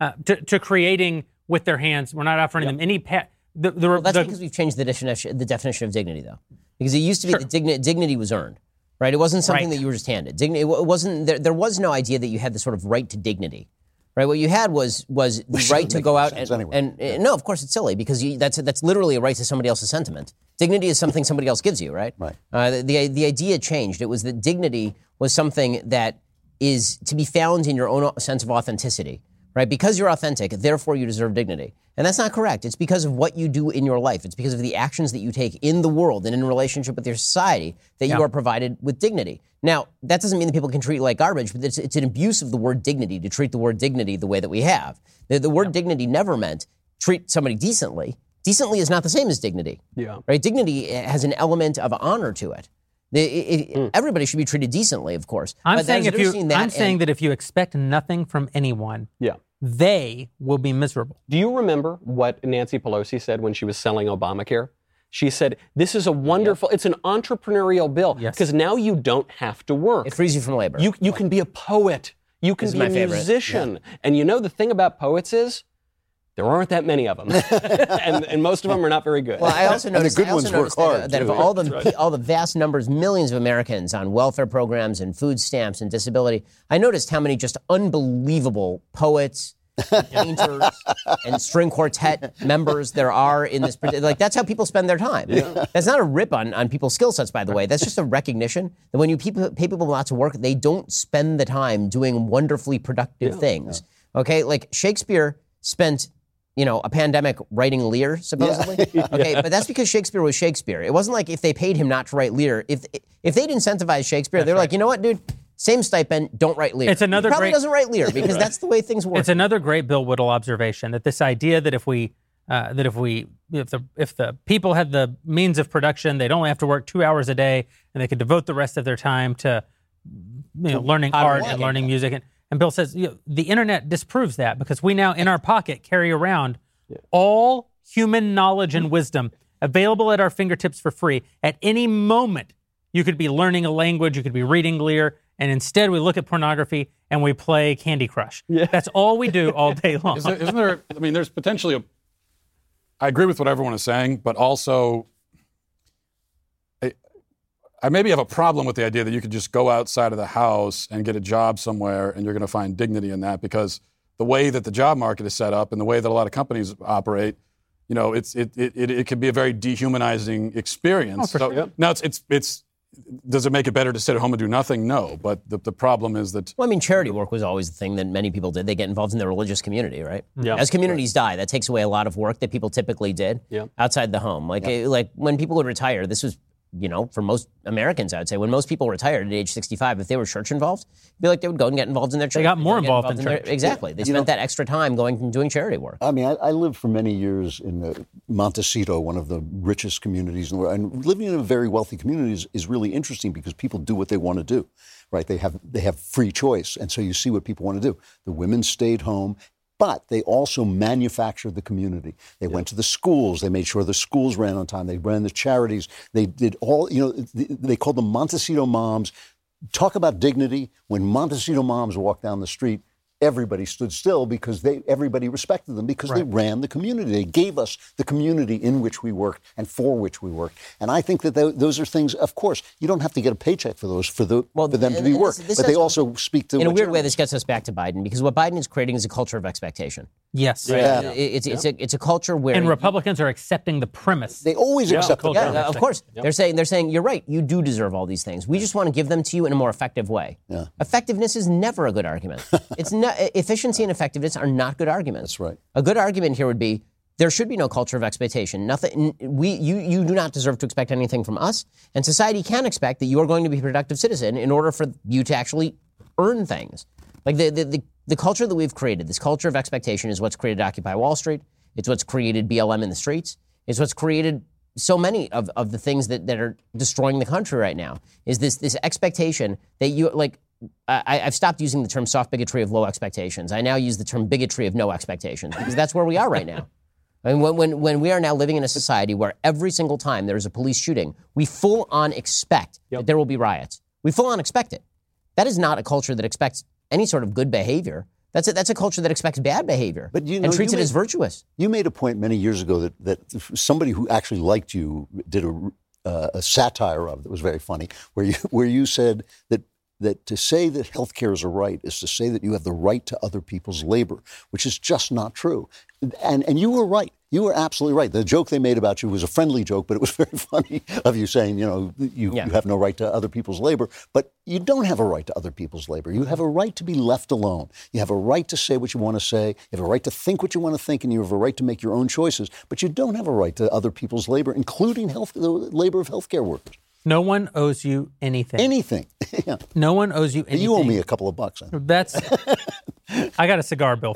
uh, to, to creating with their hands. We're not offering them any path. The, the, Well, that's the- because we've changed the definition, the definition of dignity, though. Because it used to be Sure. that digni- dignity was earned, right? It wasn't something Right. that you were just handed. Dignity, it wasn't. There, there was no idea that you had the sort of right to dignity, right? What you had was was the right to go out and, anyway. and uh, no, of course it's silly because you, that's that's literally a right to somebody else's sentiment. Dignity is something somebody else gives you, right? Right. Uh, the, the the idea changed. It was that dignity was something that is to be found in your own sense of authenticity, right? Because you're authentic, therefore you deserve dignity. And that's not correct. It's because of what you do in your life. It's because of the actions that you take in the world and in relationship with your society that you are provided with dignity. Now, that doesn't mean that people can treat you like garbage, but it's, it's an abuse of the word dignity to treat the word dignity the way that we have. The, the word dignity never meant treat somebody decently. Decently is not the same as dignity Yeah. right? Dignity eh, has an element of honor to it. The- it- it- hmm. Everybody should be treated decently, of course. I'm But saying if you, that I'm and- saying that if you expect nothing from anyone, Yeah. they will be miserable. Do you remember what Nancy Pelosi said when she was selling Obamacare? She said, This is a wonderful, it's an entrepreneurial bill Yes. because now you don't have to work. it frees you from labor. You, you can be a poet. You can This be a favorite. musician. And you know the thing about poets is there aren't that many of them. and, and most of them are not very good. well, I also the noticed, good I also ones work noticed that, uh, hard, that of all the all the vast numbers, millions of Americans on welfare programs and food stamps and disability, I noticed how many just unbelievable poets, painters, and string quartet members there are in this. Like that's how people spend their time. That's not a rip on on people's skill sets, by the way. That's just a recognition that when you people, pay people lots of work, they don't spend the time doing wonderfully productive things. Okay, like Shakespeare spent you know, a pandemic writing Lear, supposedly. Okay, but that's because Shakespeare was Shakespeare. It wasn't like if they paid him not to write Lear. If if they'd incentivize Shakespeare, they're like, you know what, dude, same stipend, don't write Lear. It's another he probably great- doesn't write Lear because that's the way things work. It's another great Bill Whittle observation that this idea that if we uh, that if we if the if the people had the means of production, they'd only have to work two hours a day, and they could devote the rest of their time to you know learning art and learning music. And, and Bill says you know, the internet disproves that because we now in our pocket carry around all human knowledge and wisdom available at our fingertips for free at any moment. You could be learning a language, you could be reading Lear, and instead we look at pornography and we play Candy Crush. Yeah. That's all we do all day long. Is there, isn't there? I mean, there's potentially a. I agree with what everyone is saying, but also, I, I maybe have a problem with the idea that you could just go outside of the house and get a job somewhere, and you're going to find dignity in that because the way that the job market is set up and the way that a lot of companies operate, you know, it's it it, it, it can be a very dehumanizing experience. for So- sure. Now it's it's it's. Does it make it better to sit at home and do nothing? No, but the, the problem is that well, I mean, charity work was always the thing that many people did. They get involved in the religious community, right? Yeah. As communities die, that takes away a lot of work that people typically did Yeah. outside the home. Like, eh, like when people would retire, this was, you know, for most Americans, I would say, when most people retired at age 65, if they were church involved, it'd be like they would go and get involved in their church. They got more They'd involved in their- church. exactly. They spent that extra time going and doing charity work. I mean, I, I lived for many years in uh, Montecito, one of the richest communities in the world. And living in a very wealthy community is, is really interesting because people do what they want to do, right? They have they have free choice, and so you see what people want to do. The women stayed home. But they also manufactured the community. They went to the schools. They made sure the schools ran on time. They ran the charities. They did all, you know, they called them Montecito moms. Talk about dignity. When Montecito moms walk down the street, everybody stood still because they everybody respected them because they ran the community. They gave us the community in which we worked and for which we worked. And I think that tho- those are things. Of course, you don't have to get a paycheck for those for the Well, for them to be work, but they also speak to In a weird way, this gets us back to Biden because what Biden is creating is a culture of expectation. Yes. Yeah. It- It's, it's, a, it's a culture where And Republicans are accepting the premise. They always accept the culture. Yeah, of course. They're saying they're saying you're right. You do deserve all these things. We just want to give them to you in a more effective way. Yeah. Effectiveness is never a good argument. it's not efficiency and effectiveness are not good arguments. That's right. A good argument here would be there should be no culture of expectation. Nothing. We you you do not deserve to expect anything from us, and society can expect that you are going to be a productive citizen in order for you to actually earn things. Like the the, the, the culture that we've created, this culture of expectation is what's created Occupy Wall Street. It's what's created BLM in the streets. It's what's created so many of, of the things that, that are destroying the country right now. Is this this expectation that you like I, I've stopped using the term soft bigotry of low expectations. I now use the term bigotry of no expectations because that's where we are right now. I mean, when, when, when we are now living in a society where every single time there is a police shooting, we full on expect that there will be riots. We full on expect it. That is not a culture that expects any sort of good behavior. That's a, that's a culture that expects bad behavior But you know, and treats it as virtuous. You made a point many years ago that, that somebody who actually liked you did a, uh, a satire of that was very funny, where you where you said that that to say that healthcare is a right is to say that you have the right to other people's labor, which is just not true. And and you were right. You were absolutely right. The joke they made about you was a friendly joke, but it was very funny of you saying, you know, you, Yeah. you have no right to other people's labor. But you don't have a right to other people's labor. You have a right to be left alone. You have a right to say what you want to say. You have a right to think what you want to think, and you have a right to make your own choices. But you don't have a right to other people's labor, including health, the labor of healthcare workers. No one owes you anything. Anything. yeah. no one owes you anything. You owe me a couple of bucks. huh? That's. I got a cigar bill.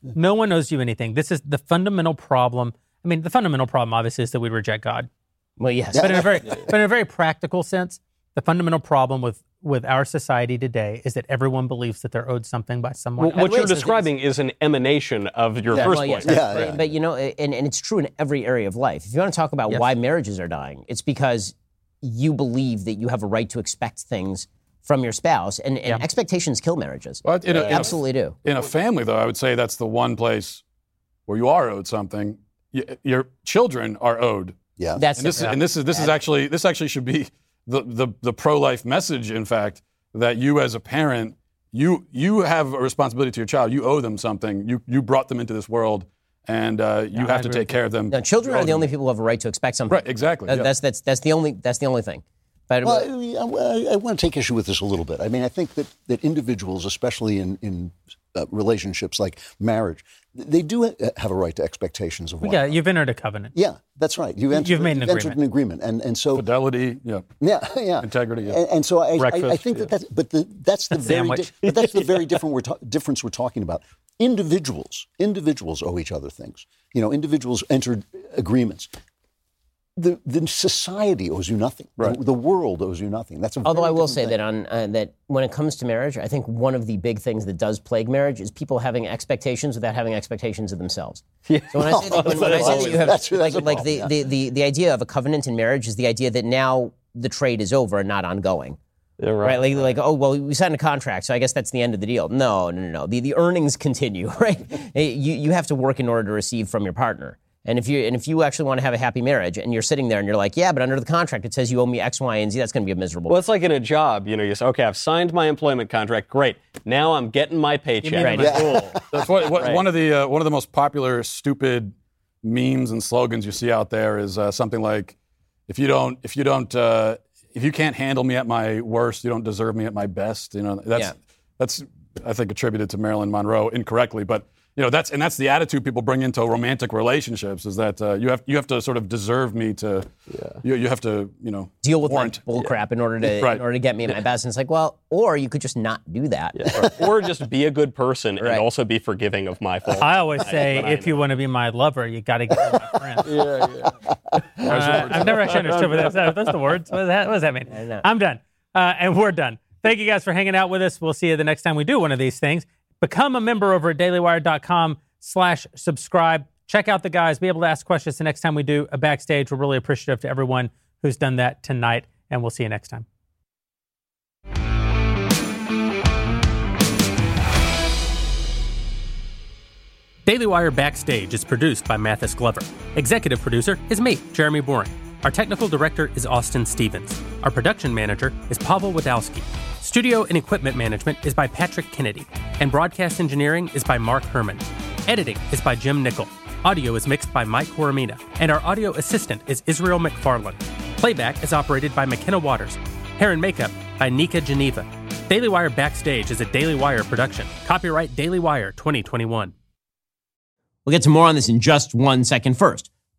no one owes you anything. This is the fundamental problem. I mean, the fundamental problem, obviously, is that we reject God. Well, yes. But in a very, but in a very practical sense, the fundamental problem with with our society today is that everyone believes that they're owed something by someone. Well, else. what you're so describing is an emanation of your Yeah. first Well, yes, point. Yeah, but, yeah. but you know, and, and it's true in every area of life. If you want to talk about Yes. why marriages are dying, it's because you believe that you have a right to expect things from your spouse, and, and expectations kill marriages. Well, in a- They in a- absolutely do. In a family, though, I would say that's the one place where you are owed something. Your children are owed. Yeah. That's And this, is, and this is this is actually this actually should be the, the, the pro life message. In fact, that you as a parent, you you have a responsibility to your child. You owe them something. You you brought them into this world, and uh, you have to take care of them. No, children are the only them. people who have a right to expect something. Right, exactly, That- yeah. That's that's that's the only that's the only thing. But Well, I, I, I want to take issue with this a little bit. I mean, I think that, that individuals, especially in, in uh, relationships like marriage, they do have a right to expectations of one. yeah, you've entered a covenant. Yeah, that's right. You've entered, You've made an entered agreement. an agreement, and and so fidelity. Yeah, yeah, yeah, Integrity, yeah. And, and so I, I, I think yeah. that that's but the, that's the very di- but that's the very different we're ta- difference we're talking about. Individuals, individuals owe each other things. You know, individuals entered agreements. The, the society owes you nothing. The, the world owes you nothing. That's a Although I will say thing. that on uh, that when it comes to marriage, I think one of the big things that does plague marriage is people having expectations without having expectations of themselves. Yeah. So when I say that, when, when I say that you have That's- that's like, like the, problem, the, the, the idea of a covenant in marriage is the idea that now the trade is over and not ongoing. Yeah, Right, like, like oh well, we signed a contract, so I guess that's the end of the deal. No, no, no, no. The, the earnings continue, right? You you have to work in order to receive from your partner. And if you and if you actually want to have a happy marriage, and you're sitting there and you're like, yeah, but under the contract it says you owe me X, Y, and Z, that's going to be a miserable. Well, it's like in a job. You know, you say, okay, I've signed my employment contract. Great. Now I'm getting my paycheck. Right. Cool. That's what, what one of the uh, one of the most popular stupid memes and slogans you see out there is uh, something like, "If you don't, if you don't, uh, if you can't handle me at my worst, you don't deserve me at my best." You know, that's Yeah. that's I think attributed to Marilyn Monroe incorrectly, but you know that's and that's the attitude people bring into romantic relationships is that uh, you have you have to sort of deserve me to, you, you have to you know deal with warrant. my bull crap in order to Right. in order to get me at my best. And it's like, well, or you could just not do that. or just be a good person Right. and also be forgiving of my fault. I always say, I if you want to be my lover, you got to get my friend. yeah, yeah. Uh, I've never actually understood what that's, that's the words. What does that, what does that mean? I'm done. Uh, and we're done. Thank you guys for hanging out with us. We'll see you the next time we do one of these things. Become a member over at dailywire.com slash subscribe. Check out the guys. Be able to ask questions the next time we do a backstage. We're really appreciative to everyone who's done that tonight. And we'll see you next time. Daily Wire Backstage is produced by Mathis Glover. Executive producer is me, Jeremy Boreing. Our technical director is Austin Stevens. Our production manager is Pavel Wadowski. Studio and equipment management is by Patrick Kennedy. And broadcast engineering is by Mark Herman. Editing is by Jim Nickel. Audio is mixed by Mike Coromina. And our audio assistant is Israel McFarland. Playback is operated by McKenna Waters. Hair and makeup by Nika Geneva. Daily Wire Backstage is a Daily Wire production. Copyright Daily Wire 2021. We'll get to more on this in just one second. First,